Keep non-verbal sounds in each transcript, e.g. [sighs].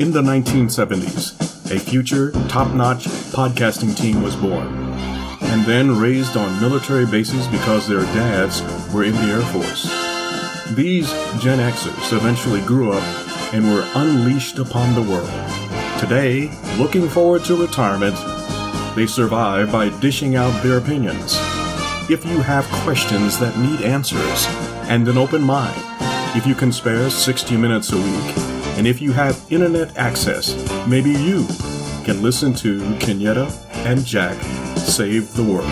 In the 1970s, a future, top notch podcasting team was born, and then raised on military bases because their dads were in the Air Force. These Gen Xers eventually grew up and were unleashed upon the world. Today, looking forward to retirement, they survive by dishing out their opinions. If you have questions that need answers and an open mind, if you can spare 60 minutes a week, and if you have internet access, maybe you can listen to Kenyetta and Jack save the world.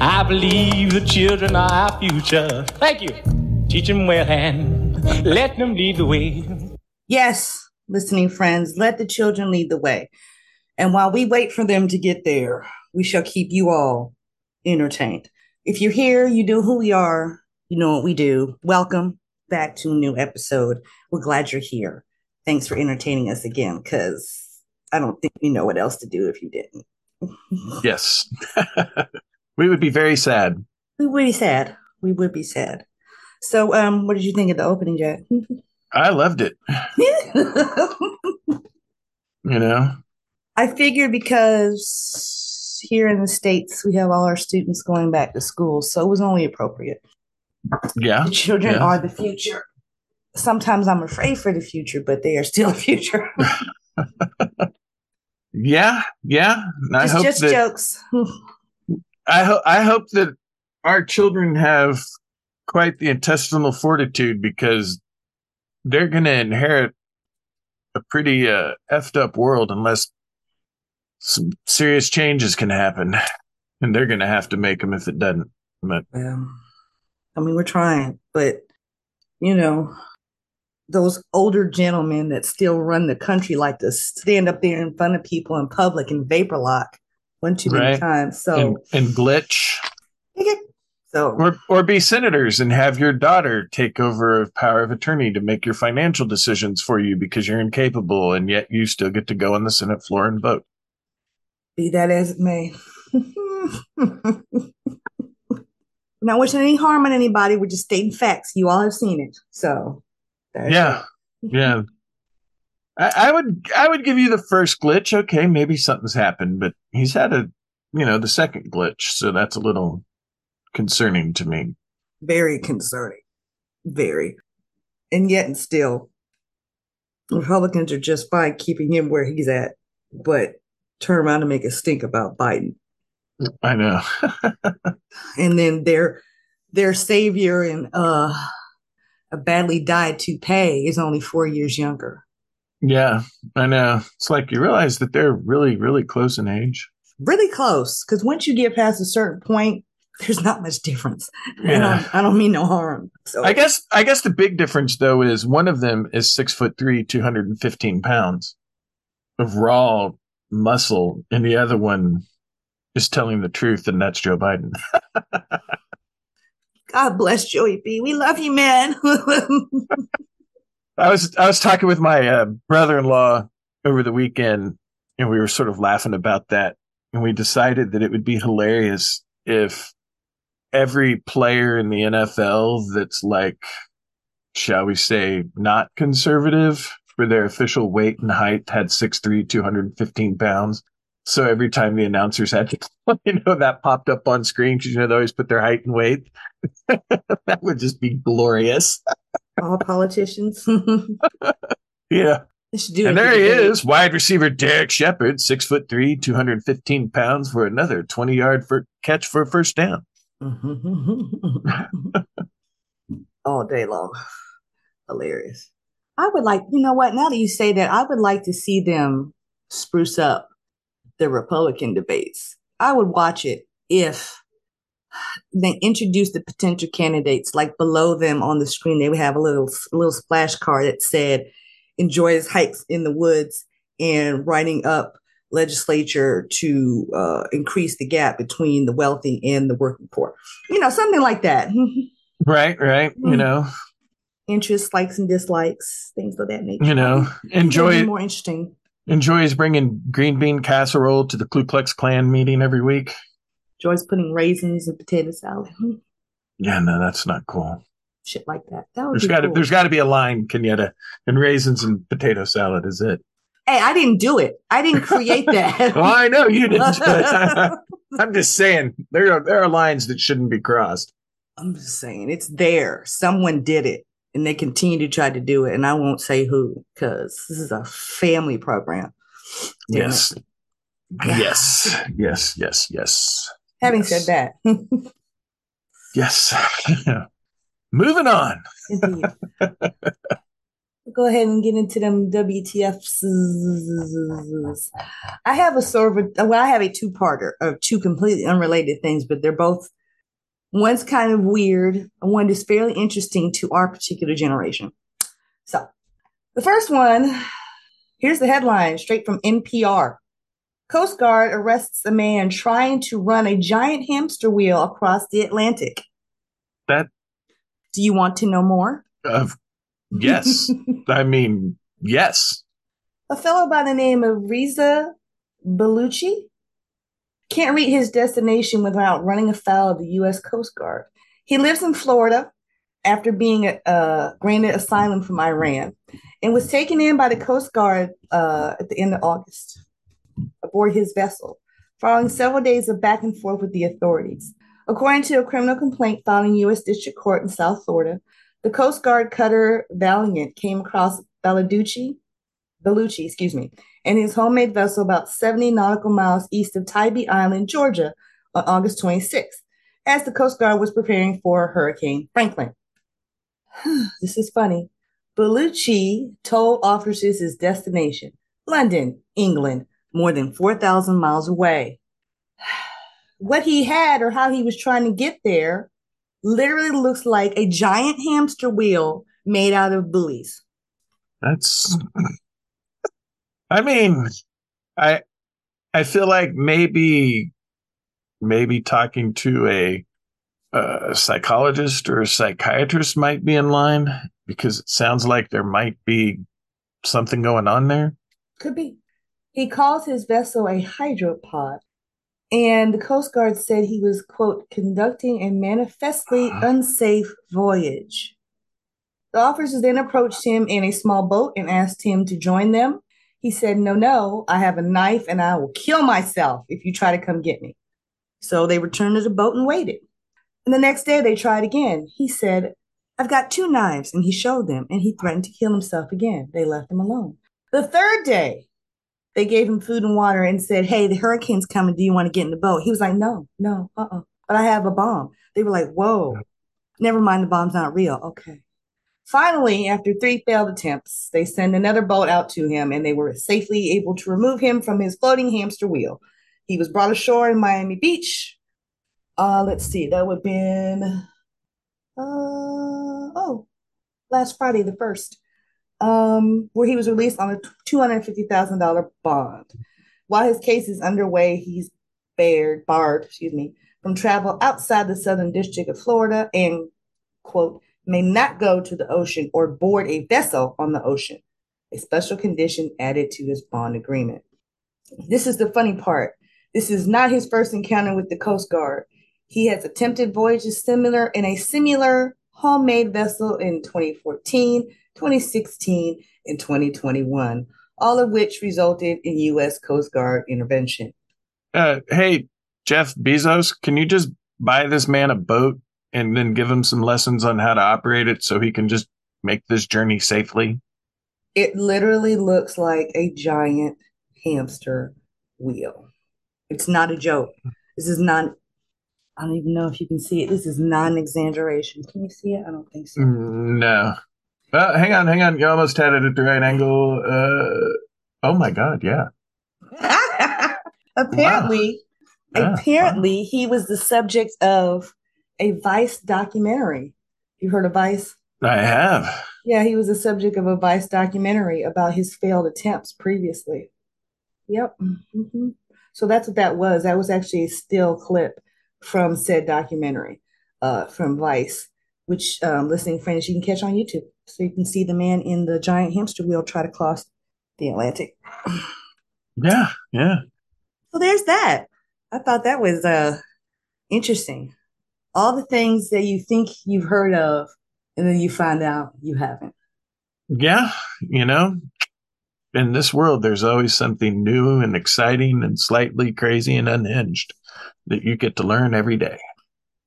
I believe the children are our future. Thank you. Teach them well and let them lead the way. Yes, listening friends, let the children lead the way. And while we wait for them to get there, we shall keep you all entertained. If you're here, you know who we are, you know what we do. Welcome back to a new episode. We're glad you're here. Thanks for entertaining us again, because I don't think we know what else to do if you didn't. [laughs] Yes. [laughs] we would be very sad. We would be sad. We would be sad. So, um, what did you think of the opening, Jack? [laughs] I loved it. You know? I figured because here in the States, we have all our students going back to school, so it was only appropriate. Yeah. The children yeah. are the future. Sometimes I'm afraid for the future, but they are still [laughs] the future. [laughs] Yeah. Yeah. And I just hope just that jokes. I hope I hope that our children have quite the intestinal fortitude because they're going to inherit a pretty uh, effed up world unless some serious changes can happen, and they're going to have to make them if it doesn't. But Well, I mean, we're trying, but you know, those older gentlemen that still run the country like to stand up there in front of people in public and vapor lock one too many Right. times. So, and, and glitch so or or be senators and have your daughter take over a power of attorney to make your financial decisions for you because you're incapable and yet you still get to go on the senate floor and vote be that as it may. Not wishing any harm on anybody. We're just stating facts. You all have seen it. So, yeah that. yeah I, I would i would give you the first glitch okay maybe something's happened but he's had a you know the second glitch so that's a little concerning to me very concerning. Very. And yet, and still, Republicans are just fine keeping him where he's at, but turn around and make a stink about Biden. i know [laughs] And then their their savior and uh a badly dyed toupee is only four years younger. yeah i know it's like you realize that they're really really close in age Really close, because once you get past a certain point, there's not much difference. I, Yeah. don't, I don't mean no harm. So I guess I guess the big difference though is one of them is six foot three, two hundred and fifteen pounds of raw muscle, and the other one is telling the truth, and that's Joe Biden. [laughs] God bless Joey B. We love you, man. I was I was talking with my uh, brother-in-law over the weekend, and we were sort of laughing about that, and we decided that it would be hilarious if every player in the NFL that's like, shall we say, not conservative for their official weight and height had 6'3", 215 pounds. So every time the announcers had to, [laughs] you know, that popped up on screen because you know they always put their height and weight. [laughs] that would just be glorious. All politicians. [laughs] Yeah. They should do and there he debate. is, wide receiver Derek Shepard, six foot three, two hundred fifteen pounds, for another twenty yard for catch for a first down. All day long. Hilarious. I would like, you know what? Now that you say that, I would like to see them spruce up the Republican debates. I would watch it if they introduced the potential candidates, like below them on the screen, they would have a little little splash card that said, "Enjoy his hikes in the woods," and writing up legislature to uh, increase the gap between the wealthy and the working poor. You know, something like that. [laughs] Right, right. You Mm. know, Interests, likes, and dislikes, things of that nature. you know, enjoy more interesting. enjoys bringing green bean casserole to the Ku Klux Klan meeting every week. Joy's putting raisins in potato salad. Hmm. Yeah, no, that's not cool. Shit like that. That would There's got to cool. there's got to be a line, Kenyetta, and raisins and potato salad is it. Hey, I didn't do it. I didn't create that. [laughs] Well, I know you didn't. [laughs] I'm just saying there are there are lines that shouldn't be crossed. I'm just saying it's there. Someone did it and they continue to try to do it. And I won't say who because this is a family program. Damn. Yes. Yes. Yes. Yes. Yes. Having Yes. said that, [laughs] Yes. [laughs] Moving on. [laughs] Go ahead and get into them WTFs. I have a sort of a, well, I have a two-parter of two completely unrelated things, but they're both one's kind of weird, and one is fairly interesting to our particular generation. So, the first one, here's the headline straight from NPR. Coast Guard arrests a man trying to run a giant hamster wheel across the Atlantic. That Do you want to know more? of yes. [laughs] I mean, yes. A fellow by the name of Reza Baluchi can't reach his destination without running afoul of the U.S. Coast Guard. He lives in Florida after being uh, granted asylum from Iran and was taken in by the Coast Guard uh, at the end of August aboard his vessel, following several days of back and forth with the authorities. According to a criminal complaint filed in U.S. District Court in South Florida, the Coast Guard cutter Valiant came across Baladucci, Baluchi, excuse me, and his homemade vessel about 70 nautical miles east of Tybee Island, Georgia, on August 26th, as the Coast Guard was preparing for Hurricane Franklin. [sighs] this is funny. Baluchi told officers his destination, London, England, more than 4,000 miles away. [sighs] What he had or how he was trying to get there literally looks like a giant hamster wheel made out of buoys. That's. I mean, I I feel like maybe maybe talking to a, a psychologist or a psychiatrist might be in line because it sounds like there might be something going on there. Could be. He calls his vessel a hydropod. And the Coast Guard said he was, quote, conducting a manifestly ah. unsafe voyage. The officers then approached him in a small boat and asked him to join them. He said, No, no, I have a knife and I will kill myself if you try to come get me. So they returned to the boat and waited. And the next day they tried again. He said, I've got two knives. And he showed them and he threatened to kill himself again. They left him alone. The third day, they gave him food and water and said, Hey, the hurricane's coming. Do you want to get in the boat? He was like, No, no, uh uh But I have a bomb. They were like, Whoa, never mind, the bomb's not real. Okay. Finally, after three failed attempts, they send another boat out to him and they were safely able to remove him from his floating hamster wheel. He was brought ashore in Miami Beach. Uh, let's see, that would have been, uh, oh, last Friday, the first um, where he was released on a $250,000 bond. While his case is underway, he's barred, barred, excuse me, from travel outside the Southern District of Florida and, quote, may not go to the ocean or board a vessel on the ocean, a special condition added to his bond agreement. This is the funny part. This is not his first encounter with the Coast Guard. He has attempted voyages similar in a similar homemade vessel in 2014, 2016, and 2021, all of which resulted in U.S. Coast Guard intervention. Uh, hey, Jeff Bezos, can you just buy this man a boat and then give him some lessons on how to operate it so he can just make this journey safely? It literally looks like a giant hamster wheel. It's not a joke. This is not, I don't even know if you can see it. This is not an exaggeration. Can you see it? I don't think so. Mm, No. Hang on, hang on. You almost had it at the right angle. Uh, oh my God, yeah. [laughs] apparently, Yeah, apparently, he was the subject of a Vice documentary. You heard of Vice? I have. Yeah, he was the subject of a Vice documentary about his failed attempts previously. Yep. hmm So that's what that was. That was actually a still clip from said documentary uh, from Vice, which um, listening friends you can catch on YouTube. So you can see the man in the giant hamster wheel try to cross the Atlantic. [sighs] Yeah, yeah. So there's that. I thought that was uh interesting. All the things that you think you've heard of, and then you find out you haven't. Yeah, you know, in this world, there's always something new and exciting and slightly crazy and unhinged that you get to learn every day.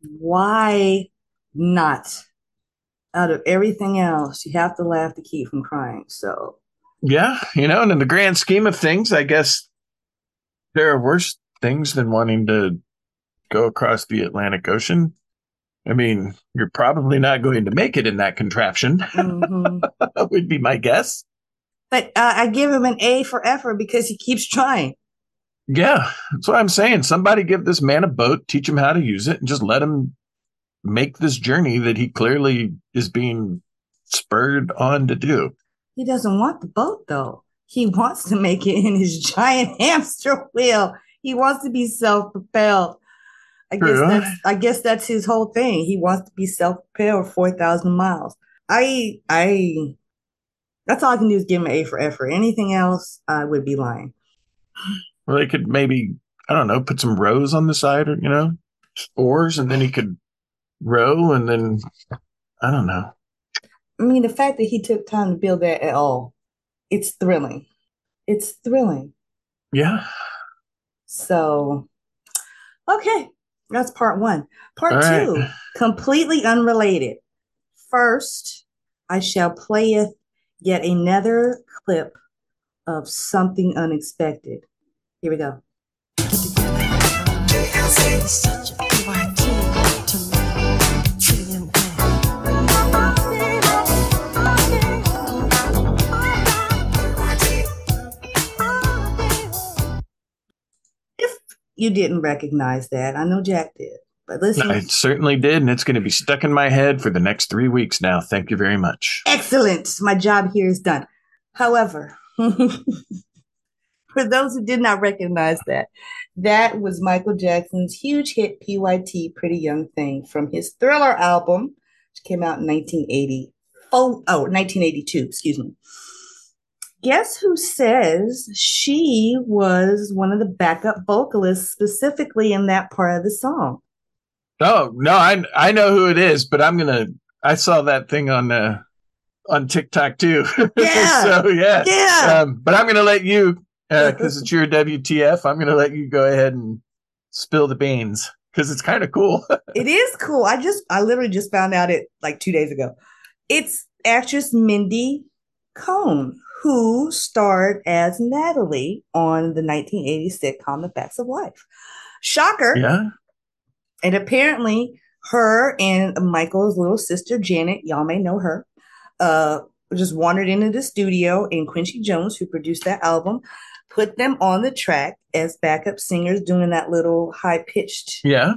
Why not? Out of everything else, you have to laugh to keep from crying. So, Yeah, you know, and in the grand scheme of things, I guess there are worse things than wanting to go across the Atlantic Ocean. I mean, you're probably not going to make it in that contraption, mhm. [laughs] would be my guess. but uh, I give him an A for effort because he keeps trying. Yeah, that's what I'm saying. Somebody give this man a boat, teach him how to use it, and just let him make this journey that he clearly is being spurred on to do. He doesn't want the boat though. He wants to make it in his giant [laughs] hamster wheel. He wants to be self-propelled. I guess True. that's I guess that's his whole thing. He wants to be self-propelled four thousand miles. I I that's all I can do is give him an A for effort. Anything else, I would be lying. Well, they could maybe, I don't know, put some rows on the side or, you know, oars, and then he could row, and then, I don't know. I mean, the fact that he took time to build that at all, it's thrilling. It's thrilling. Yeah. So, okay, that's part one. Part All right. two, completely unrelated. First, I shall playeth yet another clip of something unexpected. Here we go. You didn't recognize that, I know Jack did, but listen. I certainly did, and it's going to be stuck in my head for the next three weeks now. Thank you very much. Excellent. My job here is done. However, [laughs] for those who did not recognize that, that was Michael Jackson's huge hit PYT Pretty Young Thing from his Thriller album, which came out in 1980. Oh, oh 1982, excuse me. Guess who says she was one of the backup vocalists specifically in that part of the song? Oh no, I I know who it is, but I'm gonna. I saw that thing on uh, on TikTok too. [laughs] Yeah. so yeah. Yeah. Um, but I'm gonna let you because it's your WTF. I'm gonna let you go ahead and spill the beans because it's kind of cool. [laughs] It is cool. I just, I literally just found out it like two days ago. It's actress Mindy Cohn, who starred as Natalie on the 1980 sitcom The Facts of Life. Shocker. yeah. And apparently, her and Michael's little sister, Janet, y'all may know her, uh, just wandered into the studio, and Quincy Jones, who produced that album, put them on the track as backup singers doing that little high pitched Yeah.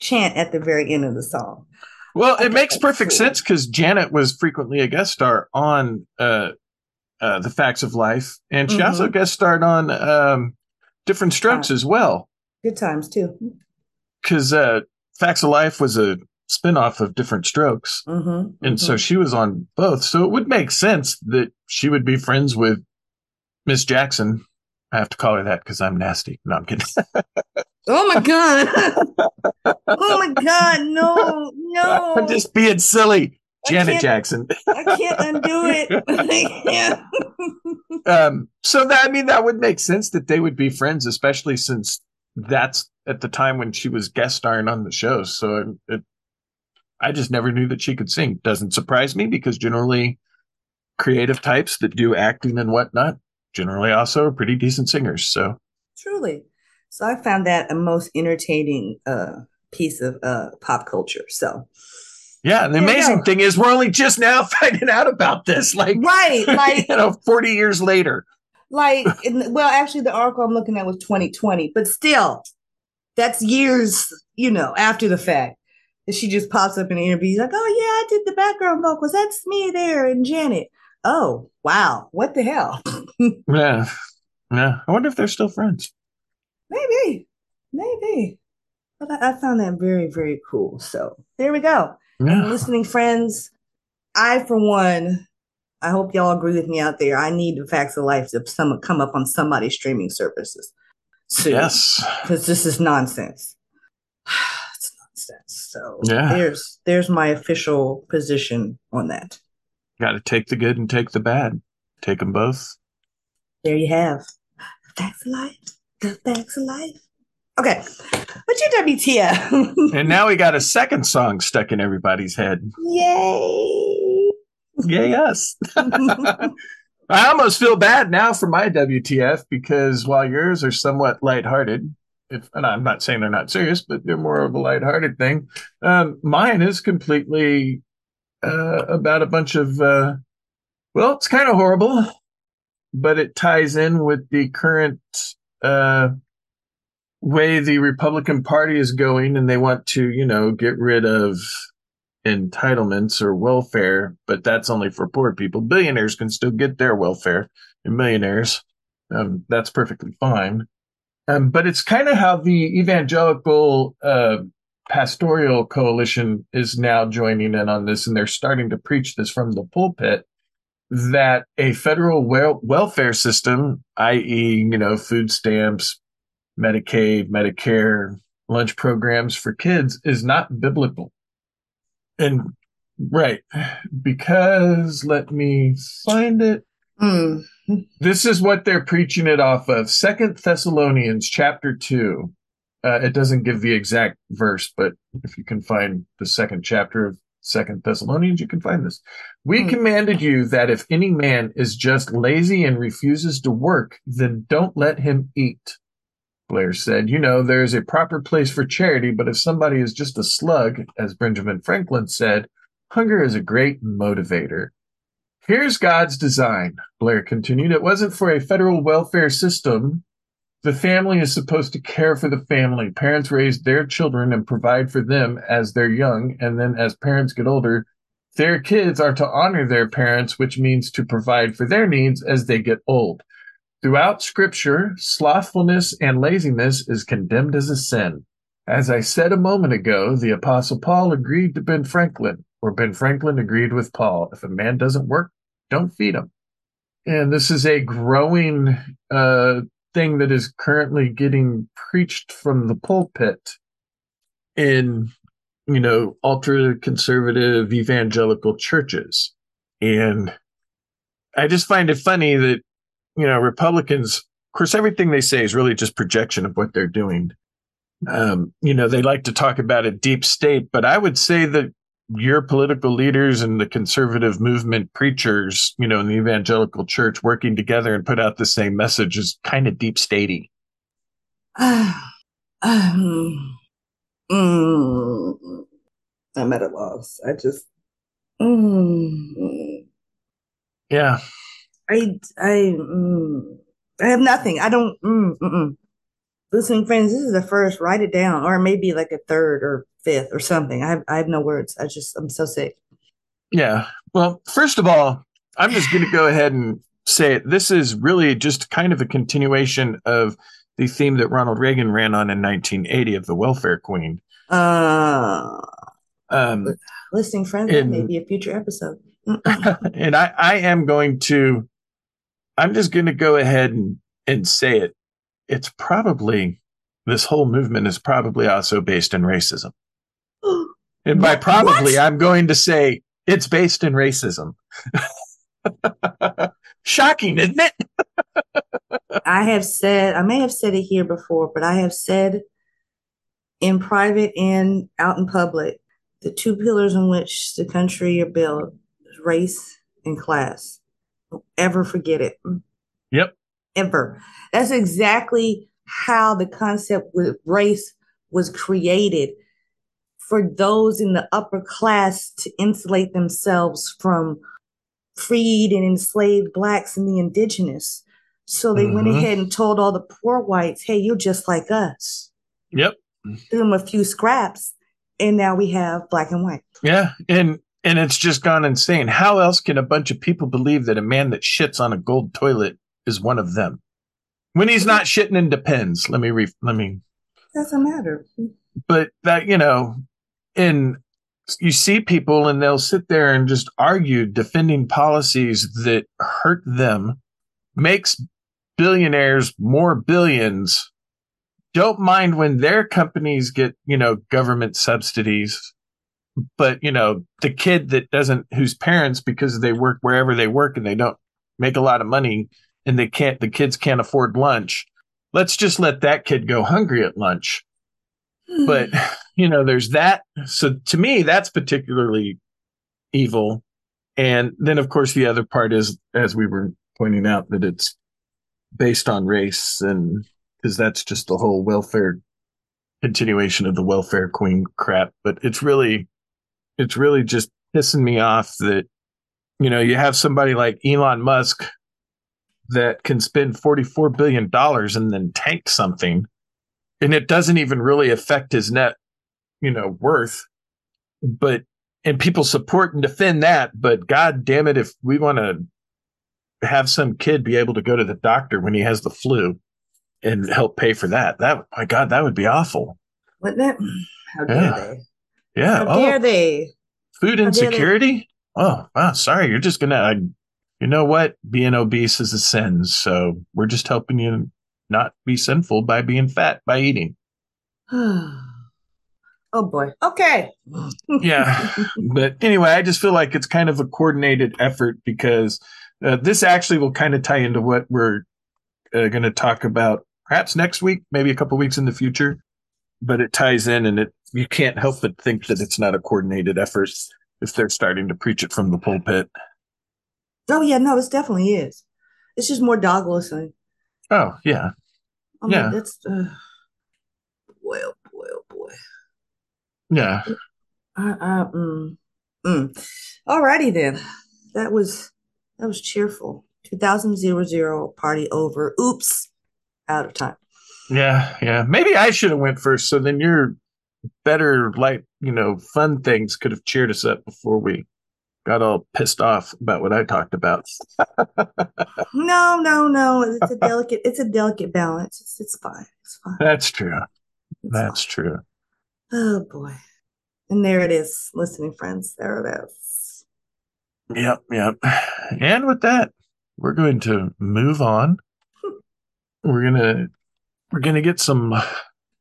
chant at the very end of the song. Well, it makes perfect sense because Janet was frequently a guest star on uh, uh, The Facts of Life, and she Mhm. also guest starred on um, Different Strokes as well. Good times too. Because uh, Facts of Life was a spinoff of Different Strokes, Mm-hmm. and so she was on both. So it would make sense that she would be friends with Miss Jackson. I have to call her that because I'm nasty. No, I'm kidding. [laughs] oh my god, [laughs] oh my god, no, [laughs] no, I'm just being silly. Janet Jackson. [laughs] I can't undo it. [laughs] Um, so that I mean that would make sense that they would be friends, especially since that's at the time when she was guest starring on the show. So it, it, I just never knew that she could sing. Doesn't surprise me because generally creative types that do acting and whatnot generally also are pretty decent singers. So Truly. So I found that a most entertaining uh, piece of uh, pop culture. So yeah, the amazing thing is we're only just now [laughs] finding out about this, like right, [laughs] like you know, forty years later. like [laughs] in, well actually the article i'm looking at was 2020 but still that's years you know after the fact and she just pops up in the interview like oh yeah i did the background vocals. That's me there and janet. Oh wow. What the hell? Yeah, yeah. I wonder if they're still friends. maybe. Maybe. But I, I found that very very cool. So there we go Yeah. listening friends i for one i hope y'all agree with me out there i need the facts of life to some, come up on somebody's streaming services soon. Yes. because this is nonsense. [sighs] it's nonsense. So Yeah. there's there's my official position on that. Got to take the good and take the bad. Take them both. There you have facts of life. The facts of life. Okay, what's your WTF? [laughs] And now we got a second song stuck in everybody's head. Yay! Yay, us. [laughs] I almost feel bad now for my WTF because while yours are somewhat lighthearted, if and I'm not saying they're not serious, but they're more of a lighthearted thing. Um, mine is completely uh, about a bunch of uh, well, it's kind of horrible, but it ties in with the current uh, way the Republican Party is going, and they want to, you know, get rid of entitlements or welfare, but that's only for poor people. Billionaires can still get their welfare, and millionaires, um, that's perfectly fine. Um, but it's kind of how the evangelical uh, pastoral coalition is now joining in on this, and they're starting to preach this from the pulpit that a federal wel- welfare system, i.e., you know, food stamps, Medicaid, Medicare, lunch programs for kids, is not biblical. And right, because let me find it. Hmm. This is what they're preaching it off of. Second Thessalonians chapter two. Uh, it doesn't give the exact verse, but if you can find the second chapter of Second Thessalonians, you can find this. We Hmm. commanded you that if any man is just lazy and refuses to work, then don't let him eat. Blair said, You know, there's a proper place for charity, but if somebody is just a slug, as Benjamin Franklin said, hunger is a great motivator. Here's God's design, Blair continued. It wasn't for a federal welfare system. The family is supposed to care for the family. Parents raise their children and provide for them as they're young, and then as parents get older, their kids are to honor their parents, which means to provide for their needs as they get old. Throughout scripture, slothfulness and laziness is condemned as a sin. As I said a moment ago, the apostle Paul agreed to Ben Franklin, or Ben Franklin agreed with Paul. If a man doesn't work, don't feed him. And this is a growing uh, thing that is currently getting preached from the pulpit in, you know, ultra conservative evangelical churches. And I just find it funny that you know, Republicans, of course, everything they say is really just projection of what they're doing. Um, you know, they like to talk about a deep state, but I would say that your political leaders and the conservative movement preachers, you know, in the evangelical church working together and put out the same message is kind of deep statey. [sighs] um, mm, I'm at a loss. I just, mm, Yeah. I, I, mm, I have nothing. I don't. Mm, mm-mm. Listening friends, this is the first. Write it down, or maybe like a third or fifth or something. I have, I have no words. I just, I'm so sick. Yeah. Well, first of all, I'm just going to go ahead and say it. This is really just kind of a continuation of the theme that Ronald Reagan ran on in 1980 of the welfare queen. Uh, Um, listening friends, that may be a future episode. [laughs] And I, I am going to, I'm just going to go ahead and, and say it. It's probably, this whole movement is probably also based in racism. [gasps] And by probably, What? I'm going to say it's based in racism. [laughs] Shocking, isn't it? I have said, I may have said it here before, but I have said in private and out in public, the two pillars on which the country are built race and class. Ever forget it. Yep. Ever. That's exactly how the concept with race was created for those in the upper class to insulate themselves from freed and enslaved blacks and the indigenous. So they went Mhm. ahead and told all the poor whites, hey, you're just like us. Yep. Give them a few scraps. And now we have black and white. Yeah. And, and it's just gone insane. How else can a bunch of people believe that a man that shits on a gold toilet is one of them? When he's not shitting in depends. Let me re, let me Doesn't matter. but that you know and you see people and they'll sit there and just argue defending policies that hurt them makes billionaires more billions don't mind when their companies get, you know, government subsidies. But, you know, the kid that doesn't, whose parents, because they work wherever they work and they don't make a lot of money and they can't, the kids can't afford lunch. Let's just let that kid go hungry at lunch. Hmm. But, [laughs] you know, there's that. So to me, that's particularly evil. And then, of course, the other part is, as we were pointing out, that it's based on race and because that's just the whole welfare continuation of the welfare queen crap. But it's really, it's really just pissing me off that, you know, you have somebody like Elon Musk that can spend $44 billion and then tank something. And it doesn't even really affect his net, you know, worth. But, and people support and defend that. But God damn it, if we want to have some kid be able to go to the doctor when he has the flu and help pay for that. That my God, that would be awful. Wouldn't it? How dare Yeah. they? Yeah. How oh, dare they? food how dare they- insecurity. Oh, wow. Sorry, you're just gonna. I, you know what? Being obese is a sin, so we're just helping you not be sinful by being fat by eating. [sighs] oh boy. Okay. [laughs] Yeah. but anyway, I just feel like it's kind of a coordinated effort because uh, this actually will kind of tie into what we're uh, going to talk about perhaps next week, maybe a couple weeks in the future. But it ties in, and it you can't help but think that it's not a coordinated effort if they're starting to preach it from the pulpit. Oh yeah, no, this definitely is. It's just more dog listening. Oh yeah, I mean, Yeah. that's uh, boy, oh boy, oh boy. yeah. Uh, uh, mm, mm. Alrighty then. That was that was cheerful. 2000 party over. Oops, out of time. Yeah, yeah. Maybe I should have went first, so then your better, like you know, fun things could have cheered us up before we got all pissed off about what I talked about. [laughs] No, no, no. It's a delicate. It's a delicate balance. It's it's fine. It's fine. That's true. It's That's true. Oh boy. And there it is, listening friends. There it is. Yep, yep. And with that, we're going to move on. [laughs] We're gonna we're gonna get some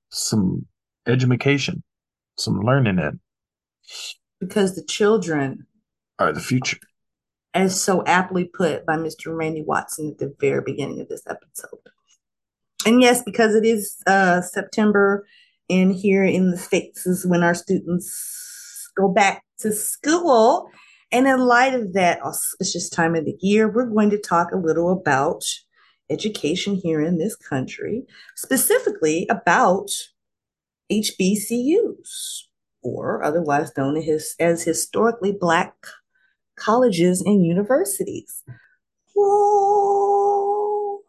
some education, some learning in Because the children, are the future. as so aptly put by Mr. Randy Watson at the very beginning of this episode. And yes, because it is uh, September, and here in the States is when our students go back to school. And in light of that auspicious time of the year, we're going to talk a little about education here in this country, specifically about HBCUs, or otherwise known as, historically black colleges and universities. Whoa.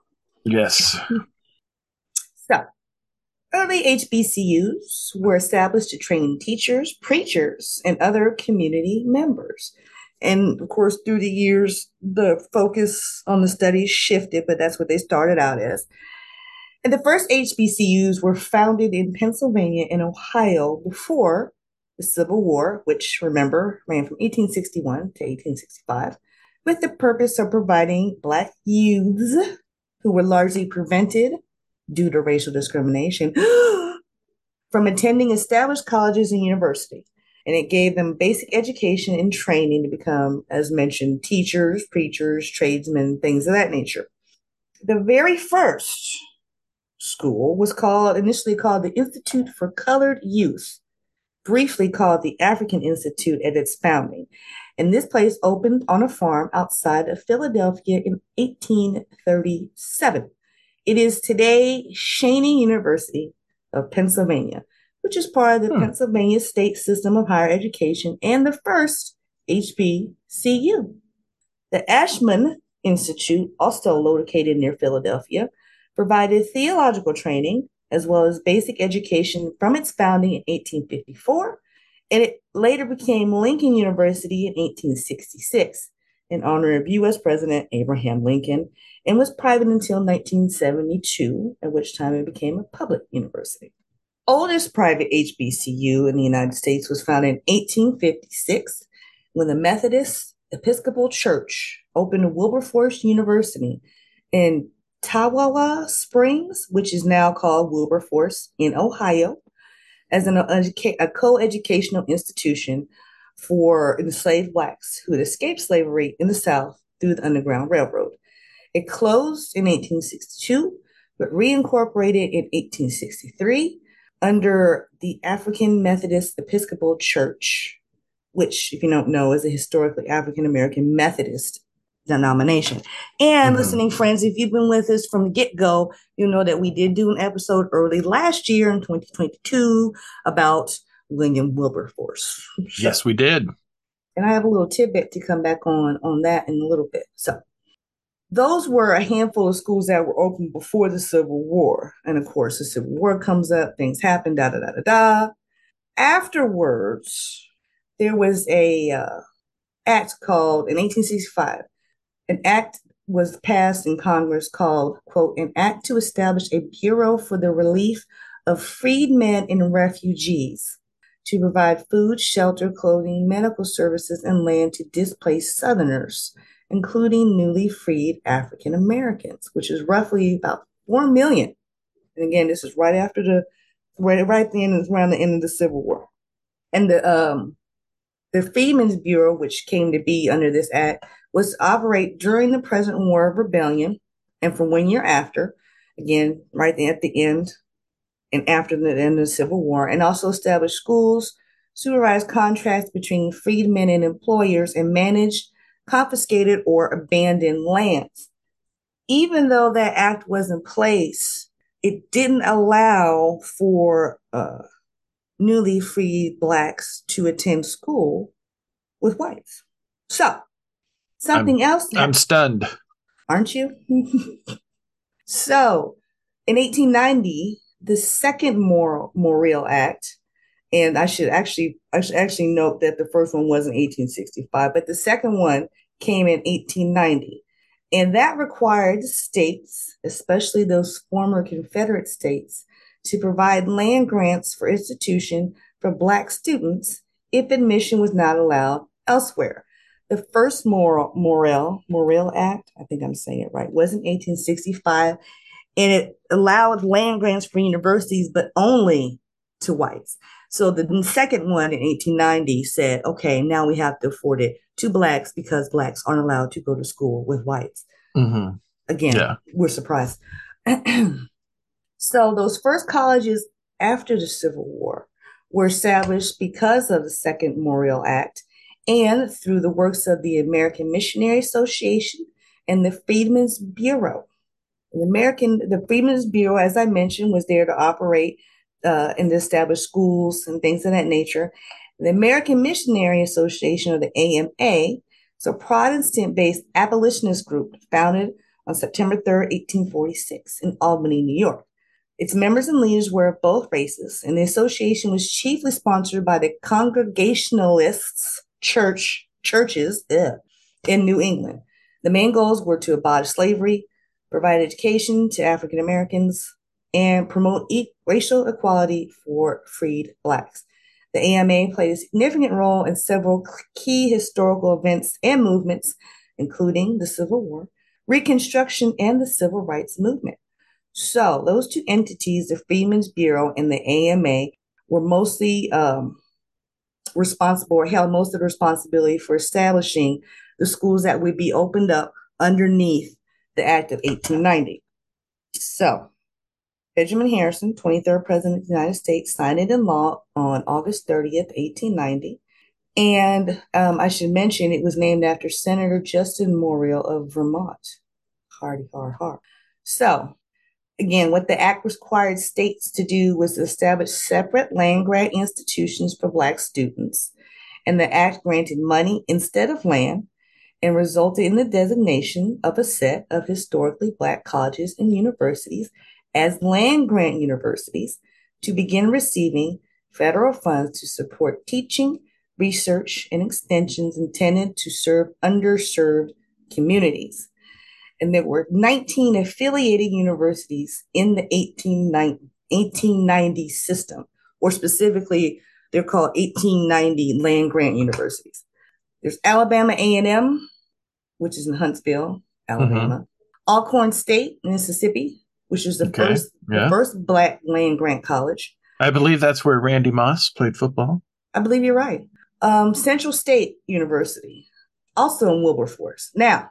Yes. [laughs] So, early HBCUs were established to train teachers, preachers, and other community members. And of course, through the years, the focus on the studies shifted, but that's what they started out as. And the first HBCUs were founded in Pennsylvania and Ohio before the Civil War, which remember ran from 1861 to 1865, with the purpose of providing Black youths who were largely prevented due to racial discrimination [gasps] from attending established colleges and universities. And it gave them basic education and training to become, as mentioned, teachers, preachers, tradesmen, things of that nature. The very first school was called, initially called the Institute for Colored Youth, briefly called the African Institute at its founding. And this place opened on a farm outside of Philadelphia in 1837. It is today Cheyney University of Pennsylvania, which is part of the Hmm. Pennsylvania State System of Higher Education and the first HBCU. The Ashmun Institute, also located near Philadelphia, provided theological training as well as basic education from its founding in 1854, and it later became Lincoln University in 1866 in honor of U.S. President Abraham Lincoln and was private until 1972, at which time it became a public university. Oldest private HBCU in the United States was founded in 1856 when the Methodist Episcopal Church opened Wilberforce University. in Tawawa Springs, which is now called Wilberforce in Ohio, as an educa- a co-educational institution for enslaved blacks who had escaped slavery in the South through the Underground Railroad. It closed in 1862, but reincorporated in 1863 under the African Methodist Episcopal Church, which, if you don't know, is a historically African American Methodist denomination. And Mhm. listening friends, if you've been with us from the get go, you know that we did do an episode early last year in 2022 about William Wilberforce. Yes, we did. And I have a little tidbit to come back on on that in a little bit. So those were a handful of schools that were open before the Civil War. And of course, the Civil War comes up, things happen, da da da da da. Afterwards, there was a uh, act called in 1865. An act was passed in Congress called, quote, an act to establish a bureau for the relief of freedmen and refugees to provide food, shelter, clothing, medical services, and land to displaced Southerners, including newly freed African Americans, which is roughly about 4 million. And again, this is right after the, right, right then, it's around the end of the Civil War. And the, um, the Freedmen's Bureau, which came to be under this act, was to operate during the present War of Rebellion and for one year after, again, right at the end and after the end of the Civil War, and also establish schools, supervise contracts between freedmen and employers, and manage confiscated or abandoned lands. Even though that act was in place, it didn't allow for uh, newly freed blacks to attend school with whites. So, something else I'm stunned. aren't you? [laughs] so, in 1890, the second Mor- Morrill Act, and I should actually I should actually note that the first one was in 1865, but the second one came in 1890, and that required states, especially those former Confederate states, to provide land grants for institution for Black students if admission was not allowed elsewhere. The first Morrill, Morrill, Act, I think I'm saying it right, was in 1865, and it allowed land grants for universities, but only to whites. So the second one in 1890 said, okay, now we have to afford it to blacks because blacks aren't allowed to go to school with whites. hmm Again, Yeah. we're surprised. [clears throat] so those first colleges after the Civil War were established because of the Second Morrill Act and through the works of the American Missionary Association and the Freedmen's Bureau. The American, the Freedmen's Bureau, as I mentioned, was there to operate uh, and to establish schools and things of that nature. The American Missionary Association, or the AMA, is a Protestant-based abolitionist group founded on September 3rd, 1846, in Albany, New York. Its members and leaders were of both races, and the association was chiefly sponsored by the Congregationalists church churches ugh, in New England. The main goals were to abolish slavery, provide education to African Americans, and promote e- racial equality for freed blacks. The AMA played a significant role in several key historical events and movements, including the Civil War, Reconstruction, and the Civil Rights Movement. So, those two entities, the Freedmen's Bureau and the AMA, were mostly um, responsible or held most of the responsibility for establishing the schools that would be opened up underneath the Act of 1890. So, Benjamin Harrison, 23rd President of the United States, signed it in law on August 30th, 1890. And um, I should mention it was named after Senator Justin Morrill of Vermont. Hardy har har. So, again, what the act required states to do was establish separate land grant institutions for Black students. And the act granted money instead of land and resulted in the designation of a set of historically Black colleges and universities as land grant universities to begin receiving federal funds to support teaching, research, and extensions intended to serve underserved communities. And there were 19 affiliated universities in the 1890, 1890 system, or specifically, they're called 1890 land grant universities. There's Alabama A&M, which is in Huntsville, mm-hmm. Alabama. Alcorn State, Mississippi, which is the Okay, first yeah. the first black land grant college. I believe that's where Randy Moss played football. I believe you're right. Um, Central State University, also in Wilberforce. Now,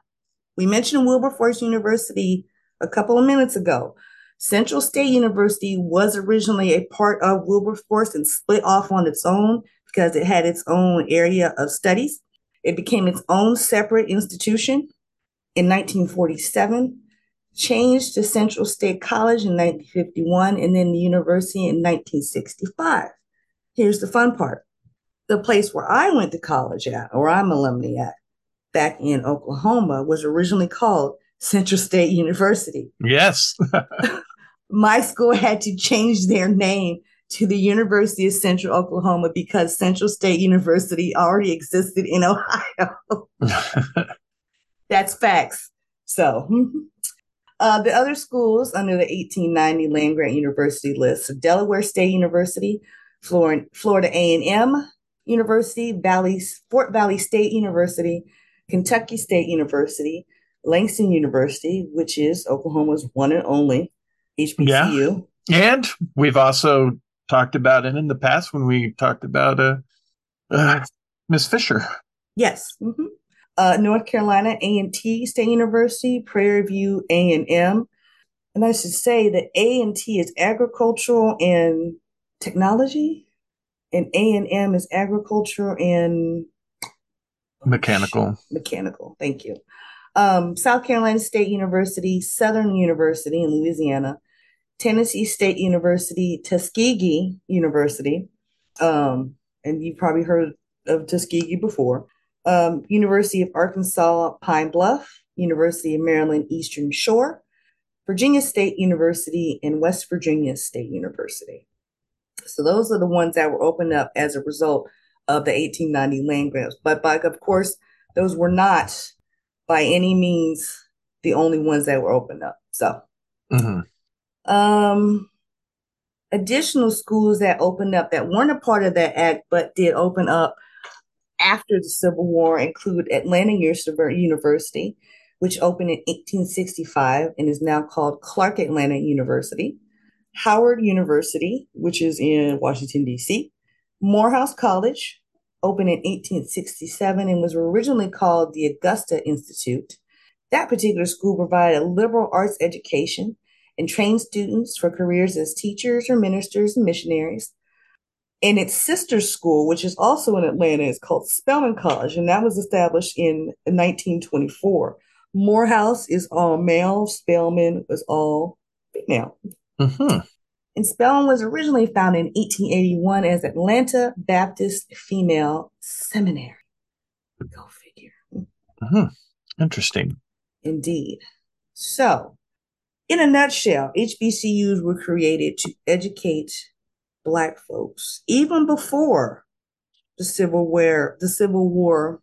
we mentioned Wilberforce University a couple of minutes ago. Central State University was originally a part of Wilberforce and split off on its own because it had its own area of studies. It became its own separate institution in 1947, changed to Central State College in 1951, and then the university in 1965. Here's the fun part the place where I went to college at, or I'm alumni at, back in Oklahoma, was originally called Central State University. Yes. [laughs] My school had to change their name to the University of Central Oklahoma because Central State University already existed in Ohio. [laughs] That's facts. So, [laughs] uh, the other schools under the 1890 land grant university list: so Delaware State University, Florida, Florida A&M University, Valley Fort Valley State University, Kentucky State University, Langston University, which is Oklahoma's one and only HBCU. and we've also talked about it in the past when we talked about uh, uh, Miss Fisher. Yes. mhm. Uh, North Carolina A&T State University, Prairie View A&M. And I should say that A&T is agricultural and technology, and A&M is agriculture and Mechanical. mechanical. Thank you. Um, South Carolina State University, Southern University in Louisiana, Tennessee State University, Tuskegee University, um, and you've probably heard of Tuskegee before. Um, University of Arkansas Pine Bluff, University of Maryland Eastern Shore, Virginia State University, and West Virginia State University. So those are the ones that were opened up as a result of the 1890 land grants. But, but of course, those were not by any means the only ones that were opened up. So, Mhm. um, additional schools that opened up that weren't a part of that act but did open up after the Civil War include Atlanta University, which opened in 1865 and is now called Clark Atlanta University. Howard University, which is in Washington, D.C. Morehouse College, opened in 1867 and was originally called the Augusta Institute. That particular school provided liberal arts education and trained students for careers as teachers or ministers and missionaries. And its sister school, which is also in Atlanta, is called Spelman College, and that was established in 1924. Morehouse is all male, Spelman was all female. Mhm. And Spelman was originally founded in 1881 as Atlanta Baptist Female Seminary. Go figure. Mhm. Interesting. Indeed. So, in a nutshell, HBCUs were created to educate Black folks even before the Civil War, the Civil War,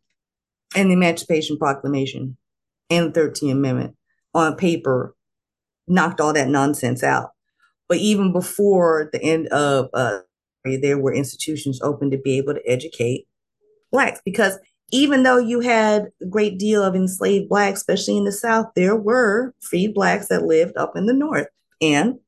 and the Emancipation Proclamation and the 13th Amendment on paper knocked all that nonsense out. But even before the end of uh, there were institutions open to be able to educate blacks because even though you had a great deal of enslaved blacks, especially in the South, there were freed blacks that lived up in the North. And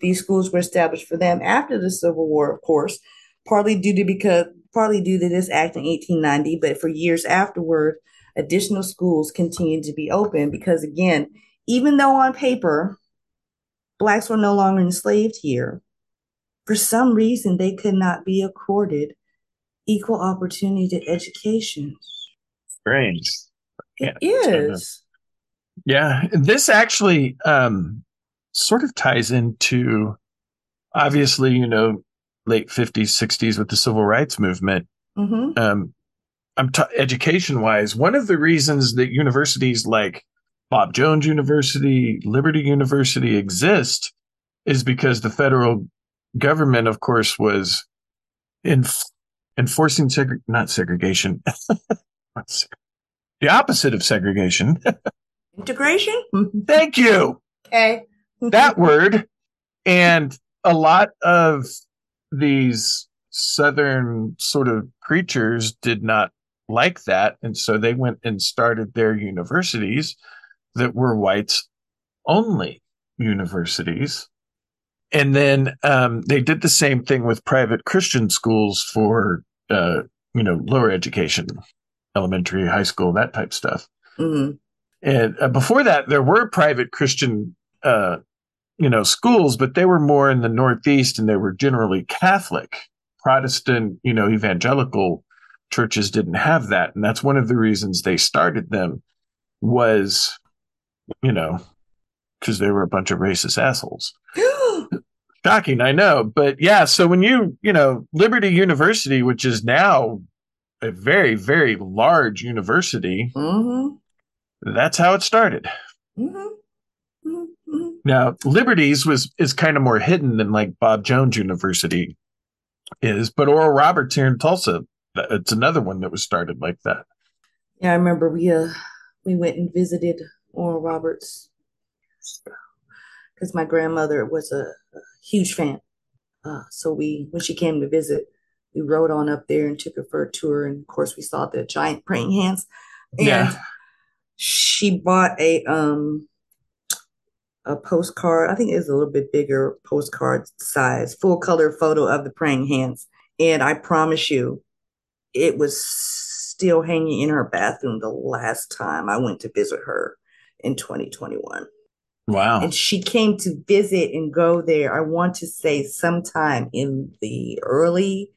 these schools were established for them after the Civil War, of course, partly due to because partly due to this act in 1890, but for years afterward, additional schools continued to be open because again, even though on paper blacks were no longer enslaved here, for some reason they could not be accorded equal opportunity to education. Strange. It Yeah, is. Yeah, this actually um, sort of ties into obviously, you know, late 50s, 60s with the civil rights movement. hmm Um, I'm t- education wise, one of the reasons that universities like Bob Jones University, Liberty University exist is because the federal government, of course, was in enforcing seg- not segregation, [laughs] the opposite of segregation. [laughs] Integration? Thank you. okay. That word and a lot of these southern sort of preachers did not like that and so they went and started their universities that were whites only universities. And then um, they did the same thing with private Christian schools for, uh, you know, lower education, elementary, high school, that type stuff. Mm-hmm. And uh, before that, there were private Christian, uh, you know, schools, but they were more in the Northeast and they were generally Catholic. Protestant, you know, evangelical churches didn't have that. And that's one of the reasons they started them was, you know, because they were a bunch of racist assholes. [gasps] Shocking, I know. But yeah, so when you, you know, Liberty University, which is now a very, very large university, Mm-hmm. that's how it started. Mm-hmm. Now, Liberties was is kind of more hidden than like Bob Jones University is, but Oral Roberts here in Tulsa, it's another one that was started like that. Yeah, I remember we uh we went and visited Oral Roberts because my grandmother was a, a huge fan. Uh, so we when she came to visit, we rode on up there and took her for a tour, and of course we saw the giant praying hands. And Yeah. she bought a um a postcard. I think it was a little bit bigger postcard size, full color photo of the praying hands. And I promise you, it was still hanging in her bathroom the last time I went to visit her in 2021. Wow. And she came to visit and go there, I want to say sometime in the early,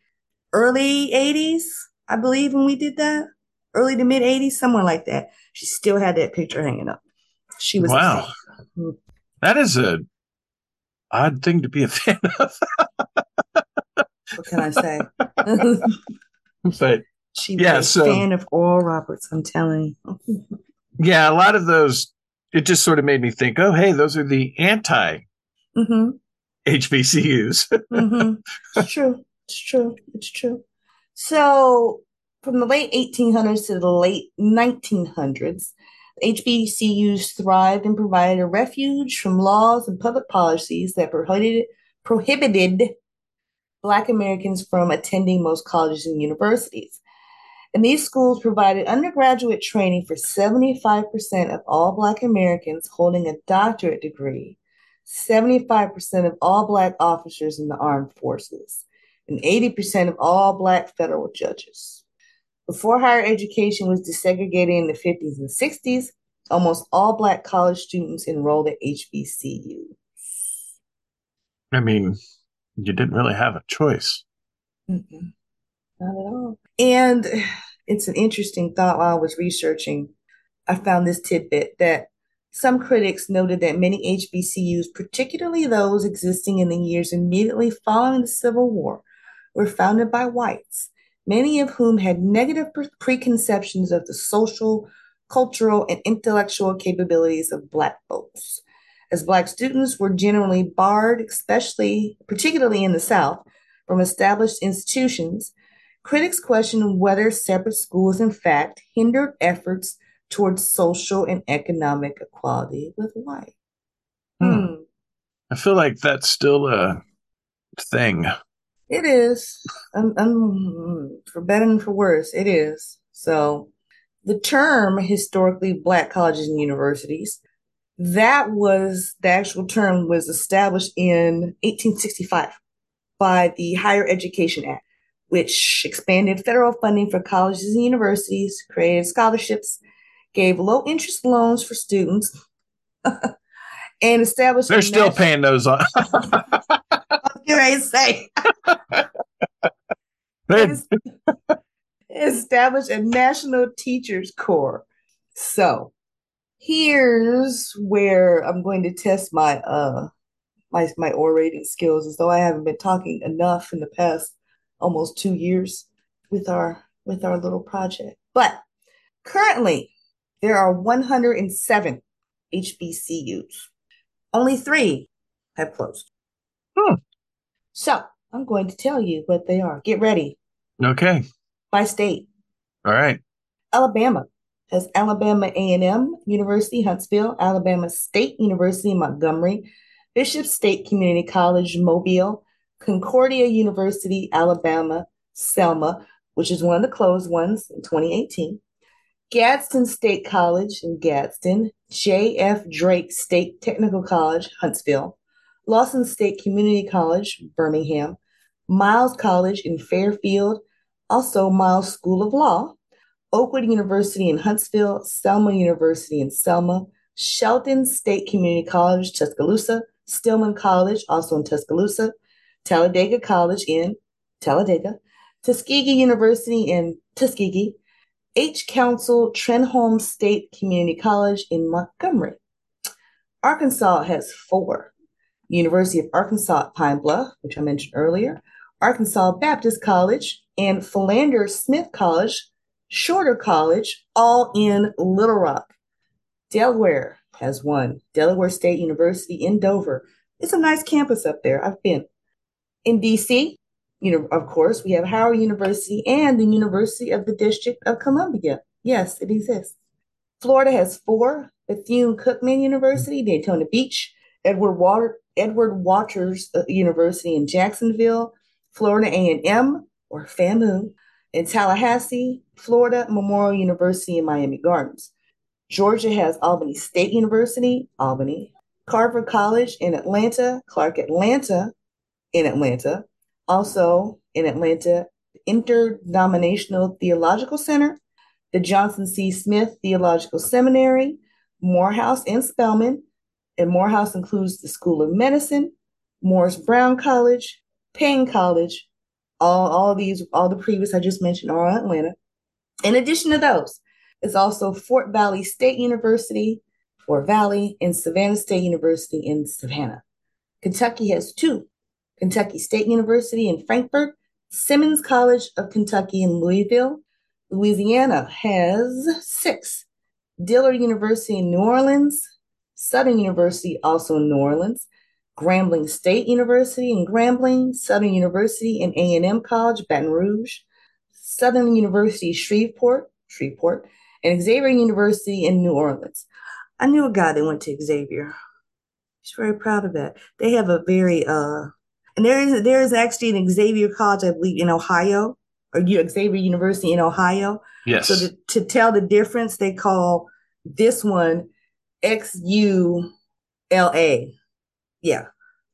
early 80s, I believe, when we did that. Early to mid 80s, somewhere like that. She still had that picture hanging up. She was Wow. That is a odd thing to be a [laughs] fan of. What can I say? [laughs] but she was Yeah, a so- fan of Oral Roberts, I'm telling you. yeah, a lot of those it just sort of made me think, oh hey, those are the anti hmm HBCUs. hmm It's [laughs] true. It's true. It's true. So, from the late 1800s to the late 1900s, HBCUs thrived and provided a refuge from laws and public policies that prohibited prohibited Black Americans from attending most colleges and universities. And these schools provided undergraduate training for 75% of all Black Americans holding a doctorate degree 75% of all Black officers in the armed forces, and 80% of all Black federal judges. Before higher education was desegregated in the 50s and 60s, almost all Black college students enrolled at HBCU. I mean, you didn't really have a choice. Mm-mm. Not at all. And it's an interesting thought while I was researching. I found this tidbit that some critics noted that many HBCUs, particularly those existing in the years immediately following the Civil War, were founded by whites, many of whom had negative pre- preconceptions of the social, cultural, and intellectual capabilities of Black folks. As Black students were generally barred, especially, particularly in the South, from established institutions, critics questioned whether separate schools, in fact, hindered efforts towards social and economic equality with white. Hmm. Hmm. I feel like that's still a thing. It is, um, um, for better and for worse, it is. So, the term historically black colleges and universities, that was the actual term was established in 1865 by the Higher Education Act, which expanded federal funding for colleges and universities, created scholarships, gave low interest loans for students, [laughs] and established. They're still national- paying those on. [laughs] I say? Establish a national teachers corps. So here's where I'm going to test my uh my my orating skills as though I haven't been talking enough in the past almost two years with our with our little project. But currently there are 107 HBCUs. Only three have closed. Hmm. So I'm going to tell you what they are. Get ready okay. by state. All right. Alabama has Alabama A&M University, Huntsville, Alabama State University, Montgomery, Bishop State Community College, Mobile, Concordia University, Alabama, Selma, which is one of the closed ones in 2018, Gadsden State College in Gadsden, J.F. Drake State Technical College, Huntsville, Lawson State Community College, Birmingham, Miles College in Fairfield, also Miles School of Law, Oakwood University in Huntsville, Selma University in Selma, Shelton State Community College, Tuscaloosa, Stillman College, also in Tuscaloosa, Talladega College in Talladega, Tuskegee University in Tuskegee, H. Councill Trenholm State Community College in Montgomery. Arkansas has four. University of Arkansas at Pine Bluff, which I mentioned earlier, Arkansas Baptist College, and Philander Smith College, Shorter College, all in Little Rock. Delaware has one. Delaware State University in Dover. It's a nice campus up there. I've been. In DC, you know, of course, we have Howard University and the University of the District of Columbia. Yes, it exists. Florida has four Bethune Cookman University, Daytona Beach, Edward Water, Edward Waters uh, University in Jacksonville, Florida A&M or FAMU in Tallahassee, Florida Memorial University in Miami Gardens. Georgia has Albany State University, Albany, Carver College in Atlanta, Clark Atlanta in Atlanta, also in Atlanta, Interdenominational Theological Center, the Johnson C. Smith Theological Seminary, Morehouse and Spelman, and Morehouse includes the School of Medicine, Morris Brown College, Paine College, all, all these, all the previous I just mentioned are in Atlanta. In addition to those, it's also Fort Valley State University, Fort Valley, and Savannah State University in Savannah. Kentucky has two Kentucky State University in Frankfort, Simmons College of Kentucky in Louisville. Louisiana has six Dillard University in New Orleans, Southern University also in New Orleans, Grambling State University in Grambling, Southern University and A&M College, Baton Rouge, Southern University Shreveport, Shreveport, and Xavier University in New Orleans. I knew a guy that went to Xavier. He's very proud of that. They have a very uh and there is there is actually an Xavier College, I believe, in Ohio, or Xavier University in Ohio. Yes. So to, to tell the difference, they call this one X U L A. Yeah,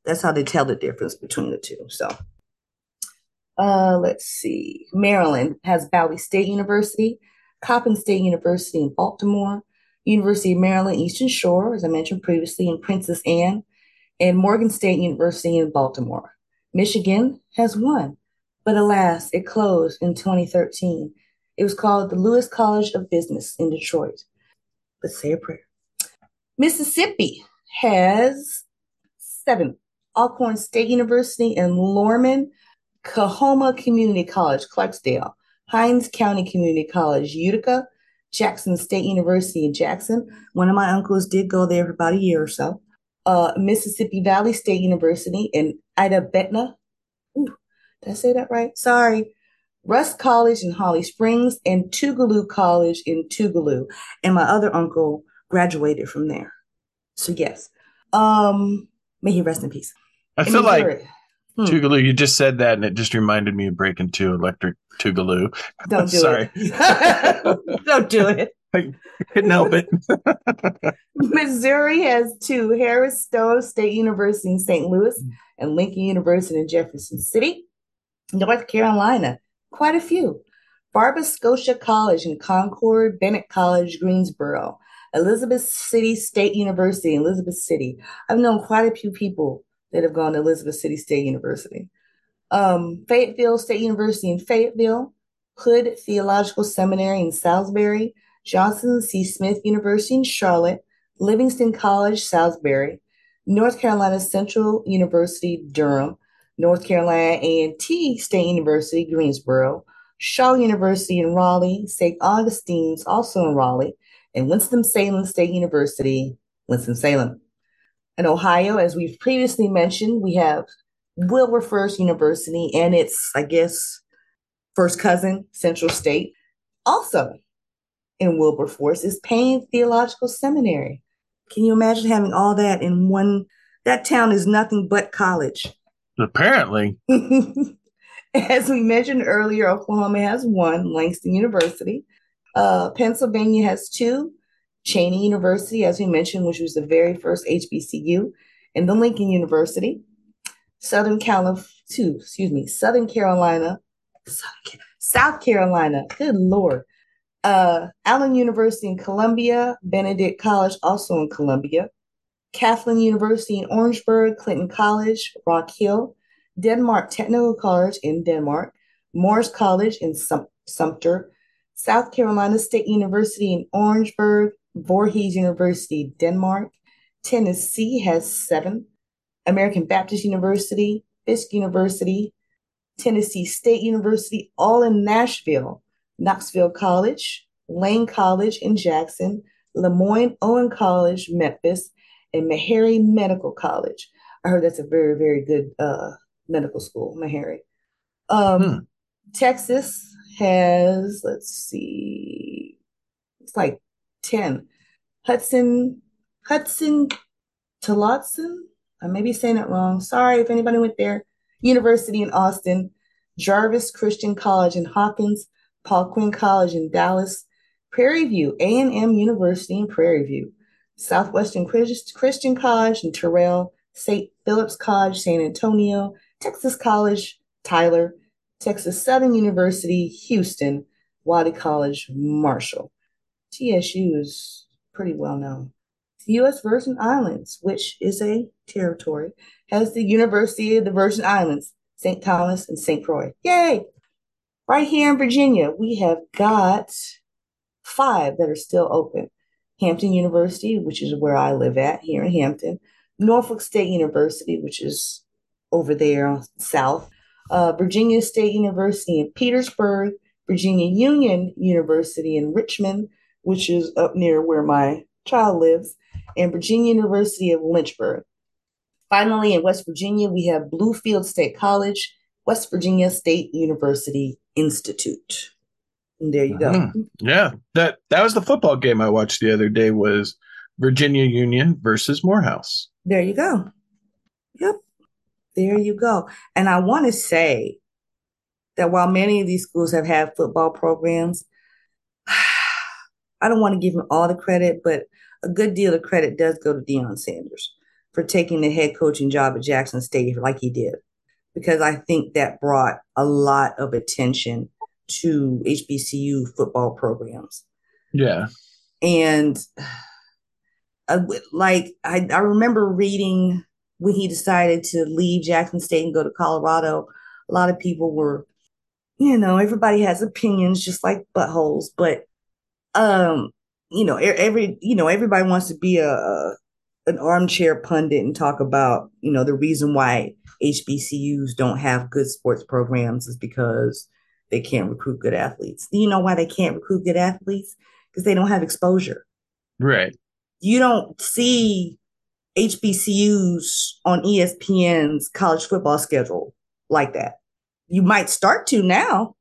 that's how they tell the difference between the two. So, uh, let's see. Maryland has Bowie State University, Coppin State University in Baltimore, University of Maryland Eastern Shore, as I mentioned previously, in Princess Anne, and Morgan State University in Baltimore. Michigan has one, but alas, it closed in 2013. It was called the Lewis College of Business in Detroit. Let's say a prayer. Mississippi has seven. Alcorn State University in Lorman, Coahoma Community College, Clarksdale, Hinds County Community College, Utica, Jackson State University in Jackson. One of my uncles did go there for about a year or so. Uh, Mississippi Valley State University in Ida Betna. Ooh, did I say that right? Sorry. Rust College in Holly Springs and Tougaloo College in Tougaloo. And my other uncle graduated from there. So yes. Um, may he rest in peace. I feel like Hmm. Tougaloo, you just said that and it just reminded me of Breaking Two Electric Tougaloo. Don't do [laughs] Sorry. it. [laughs] Don't do it. I Couldn't help it. [laughs] Missouri has two Harris Stowe State University in St. Louis and Lincoln University in Jefferson City. North Carolina, quite a few. Barber-Scotia College in Concord, Bennett College, Greensboro, Elizabeth City State University Elizabeth City. I've known quite a few people that have gone to Elizabeth City State University. Um, Fayetteville State University in Fayetteville, Hood Theological Seminary in Salisbury, Johnson C. Smith University in Charlotte, Livingston College, Salisbury, North Carolina Central University, Durham, North Carolina A&T State University, Greensboro, Shaw University in Raleigh, St. Augustine's, also in Raleigh, and Winston-Salem State University, Winston-Salem. In Ohio, as we've previously mentioned, we have Wilberforce University and its, I guess, first cousin, Central State. Also in Wilberforce is Payne Theological Seminary. Can you imagine having all that in one? That town is nothing but college. Apparently, [laughs] [laughs] As we mentioned earlier, Oklahoma has one, Langston University. Uh, Pennsylvania has two. Cheyney University, as we mentioned, which was the very first HBCU, and the Lincoln University. Southern California, excuse me, Southern Carolina, South Carolina, good Lord. Uh, Allen University in Columbia, Benedict College, also in Columbia, Claflin University in Orangeburg, Clinton College, Rock Hill, Denmark Technical College in Denmark, Morris College in Sum- Sumter, South Carolina State University in Orangeburg, Voorhees University, Denmark. Tennessee has seven. American Baptist University, Fisk University, Tennessee State University, all in Nashville, Knoxville College, Lane College in Jackson, Lemoyne Owen College, Memphis, and Meharry Medical College. I heard that's a very, very good uh, medical school, Meharry. Um, hmm. Texas has, let's see, it's like 10. Hudson, Hudson Tillotson, I may be saying it wrong. Sorry if anybody went there. University in Austin, Jarvis Christian College in Hawkins, Paul Quinn College in Dallas, Prairie View, A&M University in Prairie View, Southwestern Christian College in Terrell, St. Philip's College, San Antonio, Texas College, Tyler, Texas Southern University, Houston, Wiley College, Marshall. TSU is pretty well known. The U.S. Virgin Islands, which is a territory, has the University of the Virgin Islands, St. Thomas and St. Croix. Yay! Right here in Virginia, we have got five that are still open. Hampton University, which is where I live at here in Hampton, Norfolk State University, which is over there south, uh, Virginia State University in Petersburg, Virginia Union University in Richmond, which is up near where my child lives, and Virginia University of Lynchburg. Finally, in West Virginia, we have Bluefield State College, West Virginia State University Institute. And there you go. Mm-hmm. Yeah, that that was the football game I watched the other day. Was Virginia Union versus Morehouse. There you go. Yep. There you go. And I want to say that while many of these schools have had football programs, [sighs] I don't want to give them all the credit, but a good deal of credit does go to Deion Sanders for taking the head coaching job at Jackson State like he did, because I think that brought a lot of attention to HBCU football programs. Yeah. And uh, like I, I remember reading when he decided to leave Jackson State and go to Colorado, a lot of people were, you know, everybody has opinions just like buttholes, but um, you know, every you know, everybody wants to be a, a an armchair pundit and talk about, you know, the reason why HBCUs don't have good sports programs is because they can't recruit good athletes. Do you know why they can't recruit good athletes? Because they don't have exposure. Right. You don't see HBCUs on ESPN's college football schedule like that. You might start to now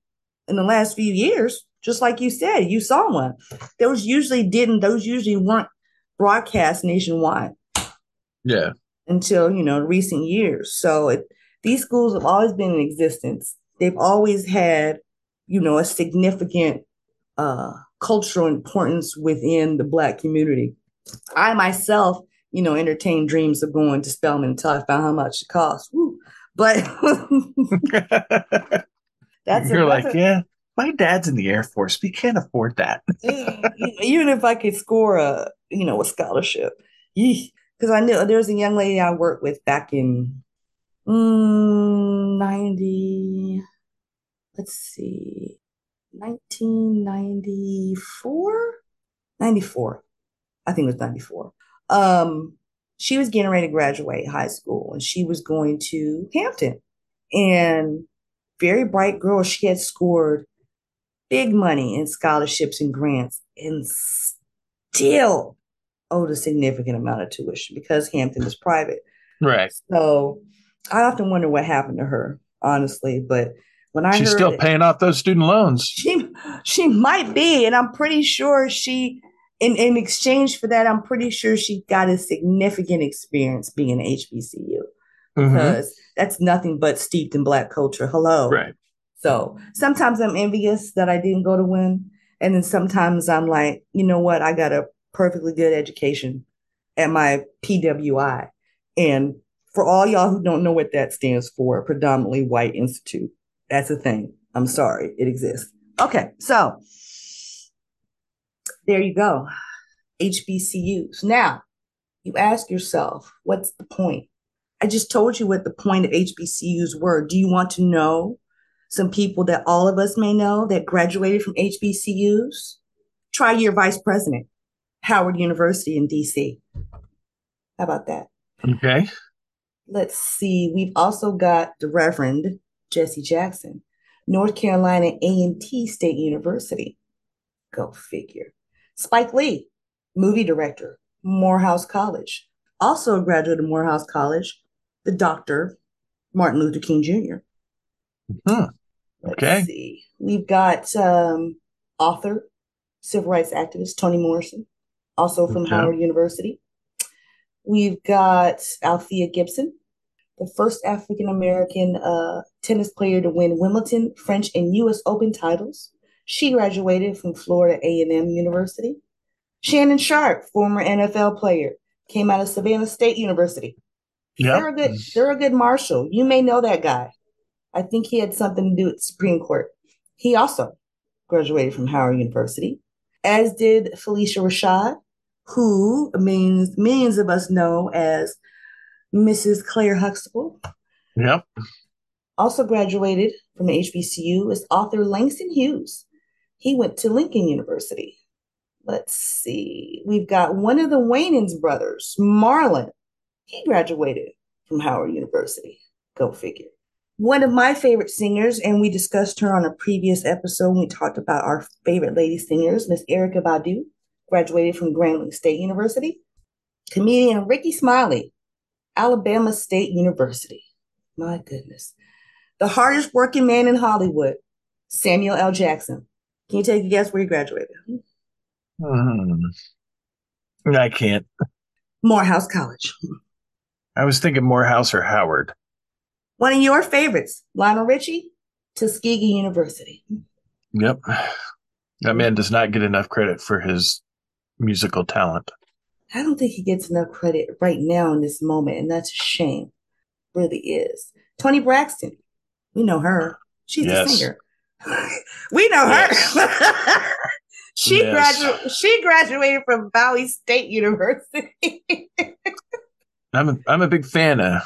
in the last few years, just like you said, you saw one. Those usually didn't, those usually weren't broadcast nationwide. Yeah. Until, you know, recent years. So it, these schools have always been in existence. They've always had, you know, a significant uh, cultural importance within the Black community. I myself, you know, entertain dreams of going to Spelman until I found how much it costs. Woo. But [laughs] that's you're a, that's like, a, yeah, my dad's in the Air Force. We can't afford that. [laughs] even if I could score a, you know, a scholarship, because I knew there was a young lady I worked with back in mm, 90, let's see, 1994? 94. I think it was 94. Um, she was getting ready to graduate high school and she was going to Hampton. And very bright girl, she had scored big money in scholarships and grants and still owed a significant amount of tuition because Hampton is private. Right. So I often wonder what happened to her, honestly. But when I she's still paying off those student loans, she she might be, and I'm pretty sure she. In, in exchange for that, I'm pretty sure she got a significant experience being an HBCU mm-hmm. because that's nothing but steeped in Black culture. Hello, right? So sometimes I'm envious that I didn't go to one And then sometimes I'm like, you know what? I got a perfectly good education at my PWI. And for all y'all who don't know what that stands for, predominantly white institute, that's a thing. I'm sorry, it exists. Okay, so there you go. HBCUs. Now, you ask yourself, what's the point? I just told you what the point of HBCUs were. Do you want to know some people that all of us may know that graduated from HBCUs? Try your vice president, Howard University in DC. How about that? Okay. Let's see. We've also got the Reverend Jesse Jackson, North Carolina A&T State University. Go figure. Spike Lee, movie director, Morehouse College. Also a graduate of Morehouse College, the doctor, Martin Luther King Jr. Hmm. Let's Okay. see. We've got um, author, civil rights activist Toni Morrison, also from Okay. Howard University. We've got Althea Gibson, the first African American uh, tennis player to win Wimbledon, French, and U.S. Open titles. She graduated from Florida A&M University. Shannon Sharpe, former NFL player, came out of Savannah State University. Yeah. a good marshal. you may know that guy. I think he had something to do with Supreme Court. He also graduated from Howard University, as did Phylicia Rashad, who means millions of us know as Mrs. Claire Huxtable. Yep. Also graduated from HBCU is author Langston Hughes. He went to Lincoln University. Let's see. We've got one of the Wayans brothers, Marlon. He graduated from Howard University. Go figure. One of my favorite singers, and we discussed her on a previous episode when we talked about our favorite lady singers, Miss Erykah Badu, graduated from Grambling State University. Comedian Rickey Smiley, Alabama State University. My goodness. The hardest working man in Hollywood, Samuel L. Jackson. Can you take a guess where he graduated? Hmm. I can't. Morehouse College. I was thinking Morehouse or Howard. One of your favorites, Lionel Richie, Tuskegee University. Yep. That man does not get enough credit for his musical talent. I don't think he gets enough credit right now in this moment, and that's a shame. Really is. Toni Braxton. We know her. She's Yes. a singer. We know her. [laughs] she Yes. graduated she graduated from Bowie State University. I'm a, I'm a big fan of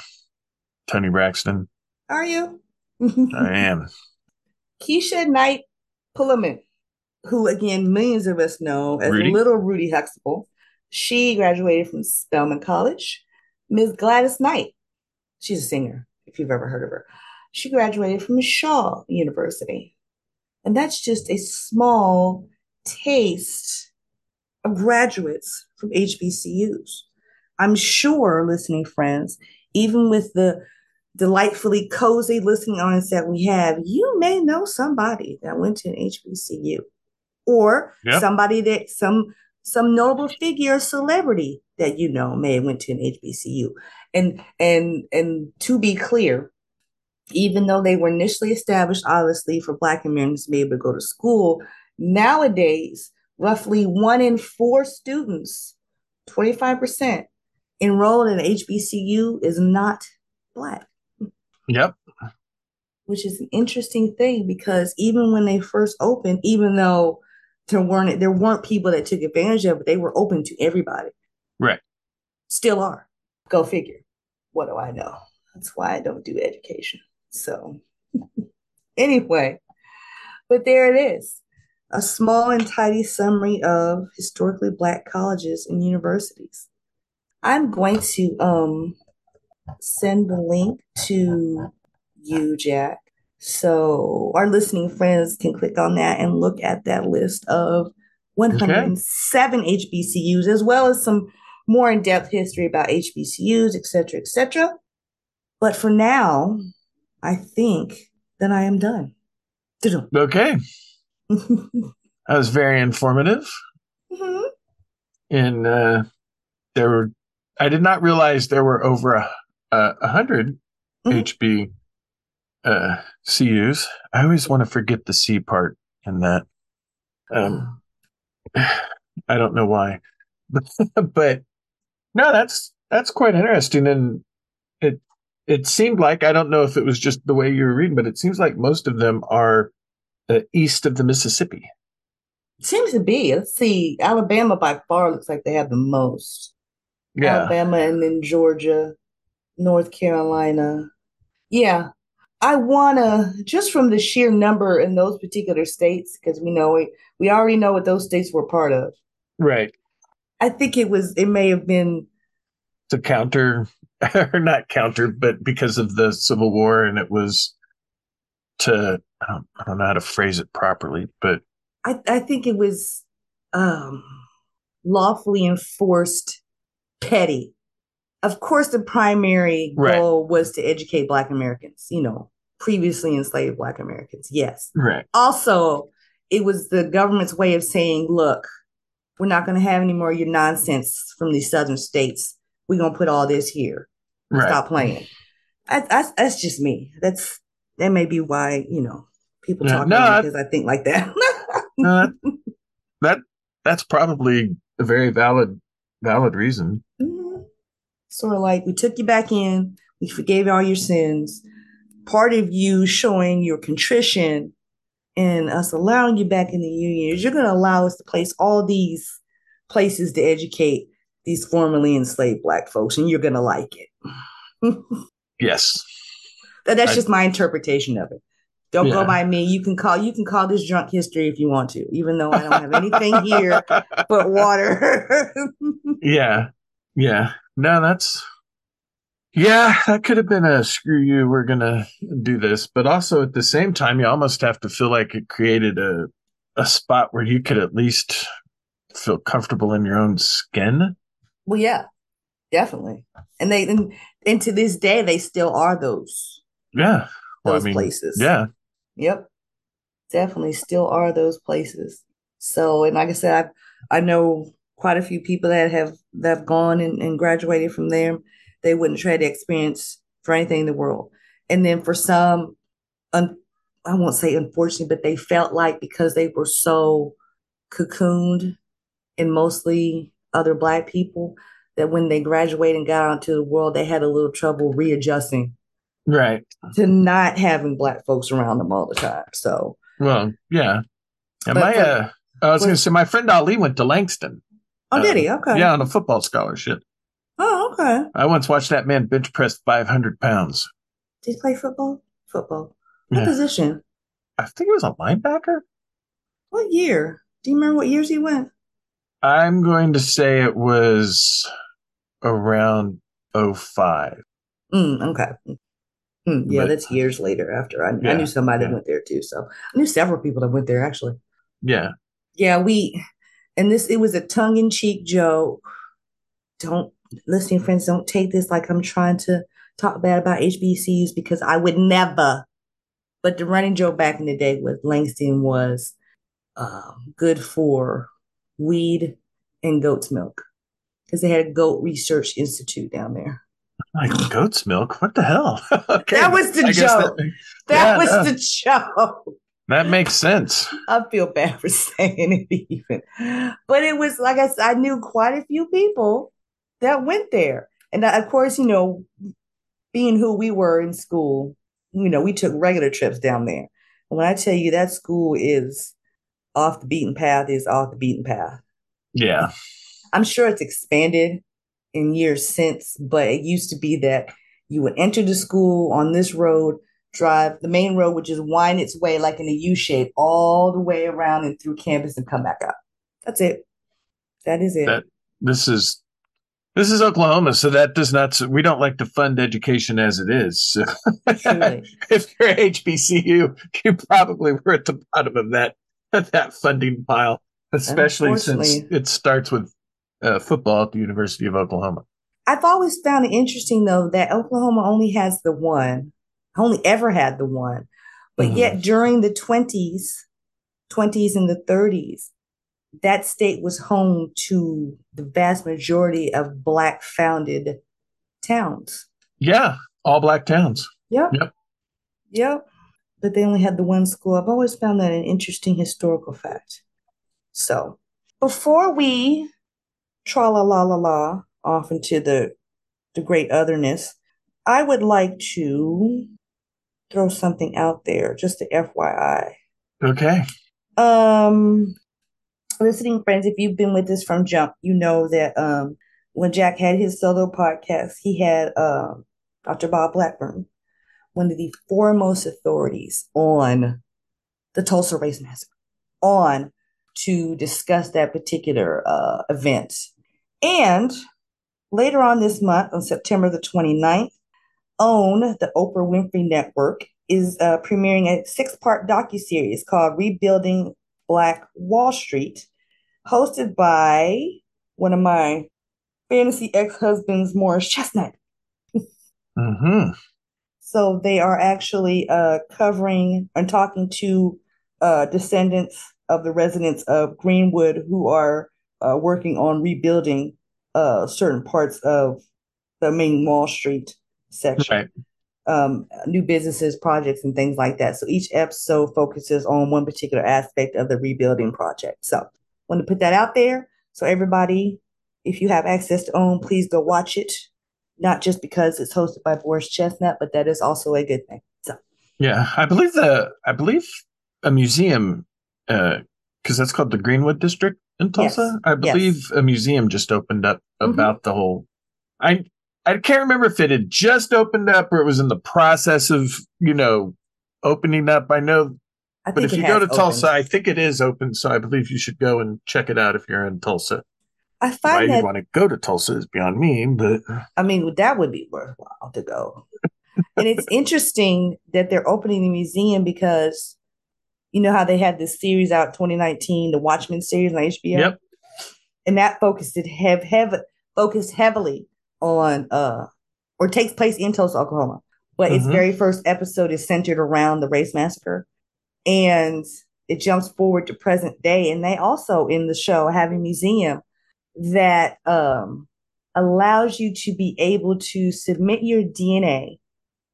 Toni Braxton. Are you? I am. [laughs] Keshia Knight Pulliman, who again millions of us know as Rudy? Little Rudy Huxtable. She graduated from Spelman College. Ms. Gladys Knight, she's a singer, if you've ever heard of her. She graduated from Shaw University. And that's just a small taste of graduates from HBCUs. I'm sure, listening friends, even with the delightfully cozy listening audience that we have, you may know somebody that went to an HBCU or Yep. somebody that some some notable figure or celebrity that you know may have went to an HBCU. And and and to be clear, even though they were initially established obviously for black Americans to be able to go to school, nowadays roughly one in four students, 25%, enrolled in HBCU is not black Yep. which is an interesting thing because even when they first opened, even though there weren't there weren't people that took advantage of it, they were open to everybody. Right. Still are. Go figure. What do I know? That's why I don't do education. So anyway, but there it is. A small and tidy summary of historically black colleges and universities. I'm going to um send the link to you, Jack. So our listening friends can click on that and look at that list of 107 HBCUs, as well as some more in-depth history about HBCUs, et cetera, et cetera. But for now, I think that I am done. Okay. [laughs] That was very informative. Mhm. And uh, there were, I did not realize there were over a, a, a hundred Mhm. HB uh, CUs. I always want to forget the C part in that. Um, [sighs] I don't know why, [laughs] but no, that's that's quite interesting, and it it seemed like I don't know if it was just the way you were reading, but it seems like most of them are uh, east of the Mississippi. Seems to be. Let's see. Alabama by far looks like they have the most. Yeah, Alabama and then Georgia, North Carolina. Yeah. I wanna just from the sheer number in those particular states, because we know we, we already know what those states were part of. right. I think it was it may have been To counter, or [laughs] not counter, but because of the Civil War, and it was to I don't, I don't know how to phrase it properly, but I, I think it was um, lawfully enforced petty. Of course, the primary Right. goal was to educate Black Americans, you know, previously enslaved Black Americans. Yes. right, Also, it was the government's way of saying, look, we're not going to have any more of your nonsense from these southern states. We're going to put all this here. right. Stop playing. I, that's, that's just me. That's that may be why you know people Yeah, talk no, about I- because I think like that. No, that, [laughs] that that's probably a very valid valid reason. Mm-hmm. Sort of like we took you back in, we forgave all your sins. Part of you showing your contrition and us allowing you back in the union is you're going to allow us to place all these places to educate these formerly enslaved black folks, and you're going to like it. Yes. [laughs] That- That's I- just my interpretation of it. Don't Yeah. go by me. You can call you can call this drunk history if you want to, even though I don't have anything here but [laughs] water. [laughs] yeah. Yeah. No, that's yeah, that could have been a screw you, we're gonna do this. But also at the same time, you almost have to feel like it created a a spot where you could at least feel comfortable in your own skin. Well, yeah, definitely. And they and, and to this day they still are those Yeah. Well, those I mean, places. yeah. Yep. Definitely still are those places. So and like I said, I I know quite a few people that have that have gone and, and graduated from there. They wouldn't trade the experience for anything in the world. And then for some, un, I won't say unfortunately, but they felt like because they were so cocooned and mostly other black people that when they graduated and got out into the world, they had a little trouble readjusting Right. to not having black folks around them all the time. So Well, yeah. And my for- uh I was gonna say my friend Ali went to Langston. Oh, Uh, did he? Okay. Yeah, on a football scholarship. Oh, okay. I once watched that man bench press 500 pounds. Did he play football? Football. What Yeah. position? I think it was a linebacker. What year? Do you remember what years he went? I'm going to say it was around 05. Mm, okay. Mm, yeah, But- that's years later after. I, I knew somebody yeah. that went there too. So I knew several people that went there actually. Yeah. Yeah, we, and this, it was a tongue in cheek joke. Don't, listening friends, don't take this like I'm trying to talk bad about HBCUs because I would never. But the running joke back in the day with Langston was um, good for weed and goat's milk because they had a goat research institute down there. Like goat's milk. What the hell? [laughs] okay. That was the I joke. That, That Yeah, was no. the joke. that makes sense. I feel bad for [laughs] saying it even. But it was like I said, I knew quite a few people that went there. And of course, you know, being who we were in school, you know, we took regular trips down there. And when I tell you that school is off the beaten path, is off the beaten path. Yeah. I'm sure it's expanded in years since, but it used to be that you would enter the school on this road, drive the main road, would just wind its way like in a U shape all the way around and through campus and come back up. That's it. That is it. That this is this is Oklahoma, so that does not we don't like to fund education as it is. So [laughs] if you're HBCU, you probably were at the bottom of that [laughs] that funding pile, especially since it starts with uh, football at the University of Oklahoma. I've always found it interesting though that Oklahoma only has the one, only ever had the one. But Mhm. yet during the 20s, 20s and the 30s, that state was home to the vast majority of black founded towns. Yeah, all black towns. Yep. Yep. Yep. But they only had the one school. I've always found that an interesting historical fact. So before we tra la la la la off into the the great otherness, I would like to throw something out there, just to FYI. Okay. Um, listening friends, if you've been with us from Jump, you know that um, when Jack had his solo podcast, he had um, Dr. Bob Blackburn, one of the foremost authorities on the Tulsa Race Massacre, on to discuss that particular uh, event. And later on this month, on September the 29th, OWN, the Oprah Winfrey Network, is uh, premiering a six-part docu-series called Rebuilding Black Wall Street, hosted by one of my fantasy ex-husbands, Morris Chestnut. Mm-hmm. So they are actually uh, covering and talking to uh, descendants of the residents of Greenwood who are uh, working on rebuilding uh, certain parts of the main Wall Street section. Right. Um, new businesses, projects, and things like that. So each episode focuses on one particular aspect of the rebuilding project. So want to put that out there. So everybody, if you have access to OWN, please go watch it. Not just because it's hosted by Morris Chestnut, but that is also a good thing. So Yeah, I believe the I believe a museum because that's called the Greenwood District in Tulsa. Yes, I yes. believe a museum just opened up Mhm. about the whole. I I can't remember if it had just opened up or it was in the process of you know opening up. I know, I but if you go to has Tulsa. I think it is open. So I believe you should go and check it out if you're in Tulsa. I Why find you that want to go to Tulsa is beyond me, but I mean, that would be worthwhile to go. and it's [laughs] interesting that they're opening the museum because you know how they had this series out 2019, the Watchmen series on HBO? yep, And that focused it hev- focused heavily on uh or takes place in Tulsa, Oklahoma. But its Mhm. very first episode is centered around the race massacre. And it jumps forward to present day. And they also in the show have a museum that um allows you to be able to submit your DNA,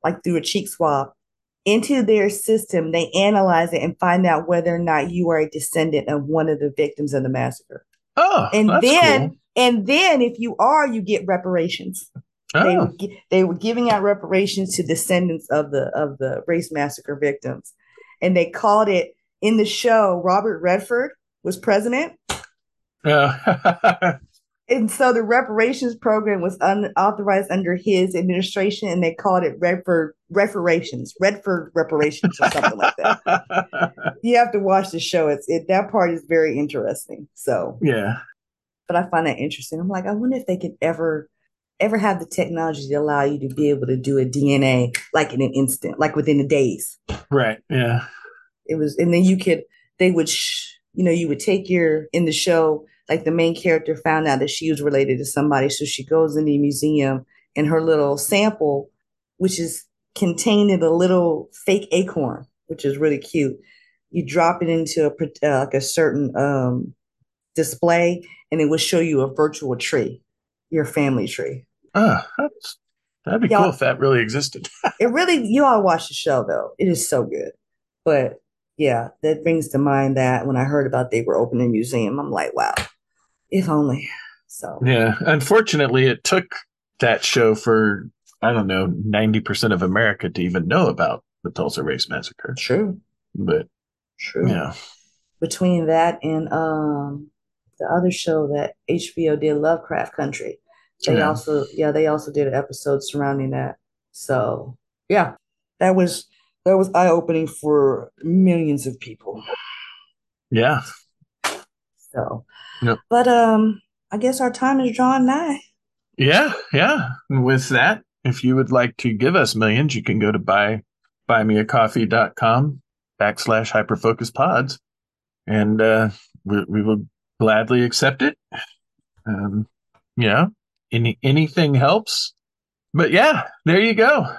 like through a cheek swab, into their system. They analyze it and find out whether or not you are a descendant of one of the victims of the massacre. oh, And then, cool. and then, if you are, you get reparations. They Oh, were they were giving out reparations to descendants of the of the race massacre victims, and they called it in the show. Robert Redford was president, yeah. [laughs] and so the reparations program was unauthorized under his administration, and they called it Redford reparations, Redford reparations, or something like that. [laughs] You have to watch the show. It's it that part is very interesting. So, yeah. but I find that interesting. I'm like, I wonder if they could ever ever have the technology to allow you to be able to do a DNA like in an instant, like within the days. Right. Yeah. It was, and then you could, they would, sh- you know, you would take your in the show, like the main character found out that she was related to somebody, so she goes in the museum and her little sample, which is contained in a little fake acorn, which is really cute. You drop it into a uh, like a certain um, display, and it will show you a virtual tree, your family tree. Oh, that's, that'd be Yeah. cool if that really existed. [laughs] It really, you all watch the show though. It is so good. But yeah, that brings to mind that when I heard about they were opening a museum, I'm like, wow, if only. So yeah. Unfortunately, it took that show for, I don't know, 90% of America to even know about the Tulsa Race Massacre. true, But true. yeah. Between that and um the other show that HBO did, Lovecraft Country, they Yeah. also yeah they also did an episode surrounding that. So yeah, that was that was eye opening for millions of people. Yeah. So, Yep. but um, I guess our time is drawn nigh. Yeah. Yeah. And with that, if you would like to give us millions, you can go to buy buymeacoffee.com backslash hyperfocus pods and uh, we, we will gladly accept it. Um, yeah, any anything helps. But yeah, there you go.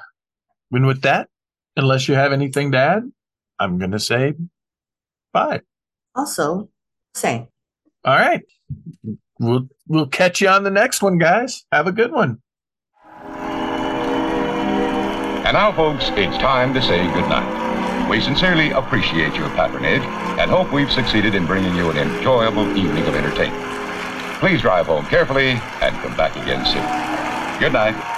And with that, unless you have anything to add, I'm gonna say bye. Also, same. All right. We'll we'll catch you on the next one, guys. Have a good one. And now, folks, it's time to say goodnight. We sincerely appreciate your patronage and hope we've succeeded in bringing you an enjoyable evening of entertainment. Please drive home carefully and come back again soon. Good night.